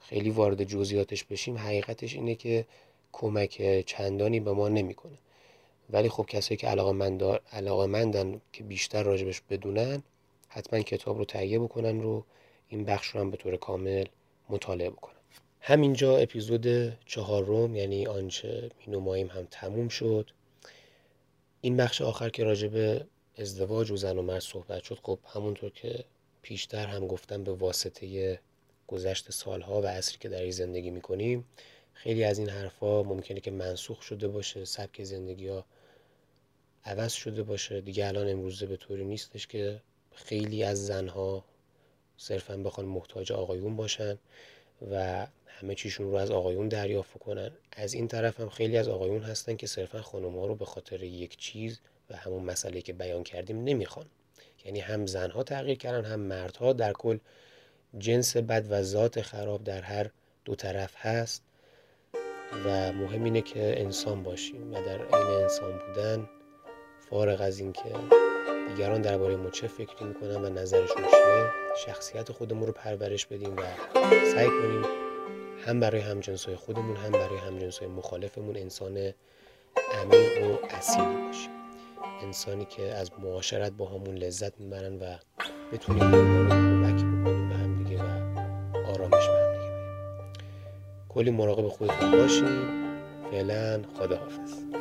[SPEAKER 1] خیلی وارد جزئیاتش بشیم حقیقتش اینه که کمک چندانی به ما نمی‌کنه. ولی خب کسایی که علاقه مندن که بیشتر راجبش بدونن حتما کتاب رو تهیه بکنن رو این بخش رو هم به طور کامل مطالعه بکنن. همینجا اپیزود چهارم یعنی آنچه مینوماییم هم تموم شد. این بخش آخر که راجب ازدواج و زن و مرد صحبت شد خب همونطور که پیشتر هم گفتم به واسطه گذشت سالها و عصری که در زندگی می‌کنیم خیلی از این حرفها ممکنه که منسوخ شده باشه سبک زندگی ها عوض شده باشه. دیگه الان امروزه به طوری نیستش که خیلی از زنها صرفا بخوان محتاج آقایون باشن و همه چیشون رو از آقایون دریافت کنن. از این طرف هم خیلی از آقایون هستن که صرفا خانم ها رو به خاطر یک چیز و همون مسئله که بیان کردیم نمی‌خوان. یعنی هم زنها تغییر کردن هم مردها در کل جنس بد و ذات خراب در هر دو طرف هست و مهم اینه که انسان باشیم و در این انسان بودن فارغ از اینکه دیگران درباره ما چه فکری می‌کنن و نظرشون چیه شخصیت خودمون رو پرورش بدیم و سعی کنیم هم برای همجنسای خودمون هم برای همجنسای مخالفمون انسان عمیق و اصیلی باشیم. انسانی که از معاشرت با همون لذت می‌برن و بتونیم کلی مراقب خودتون باشیم فعلا خداحافظ.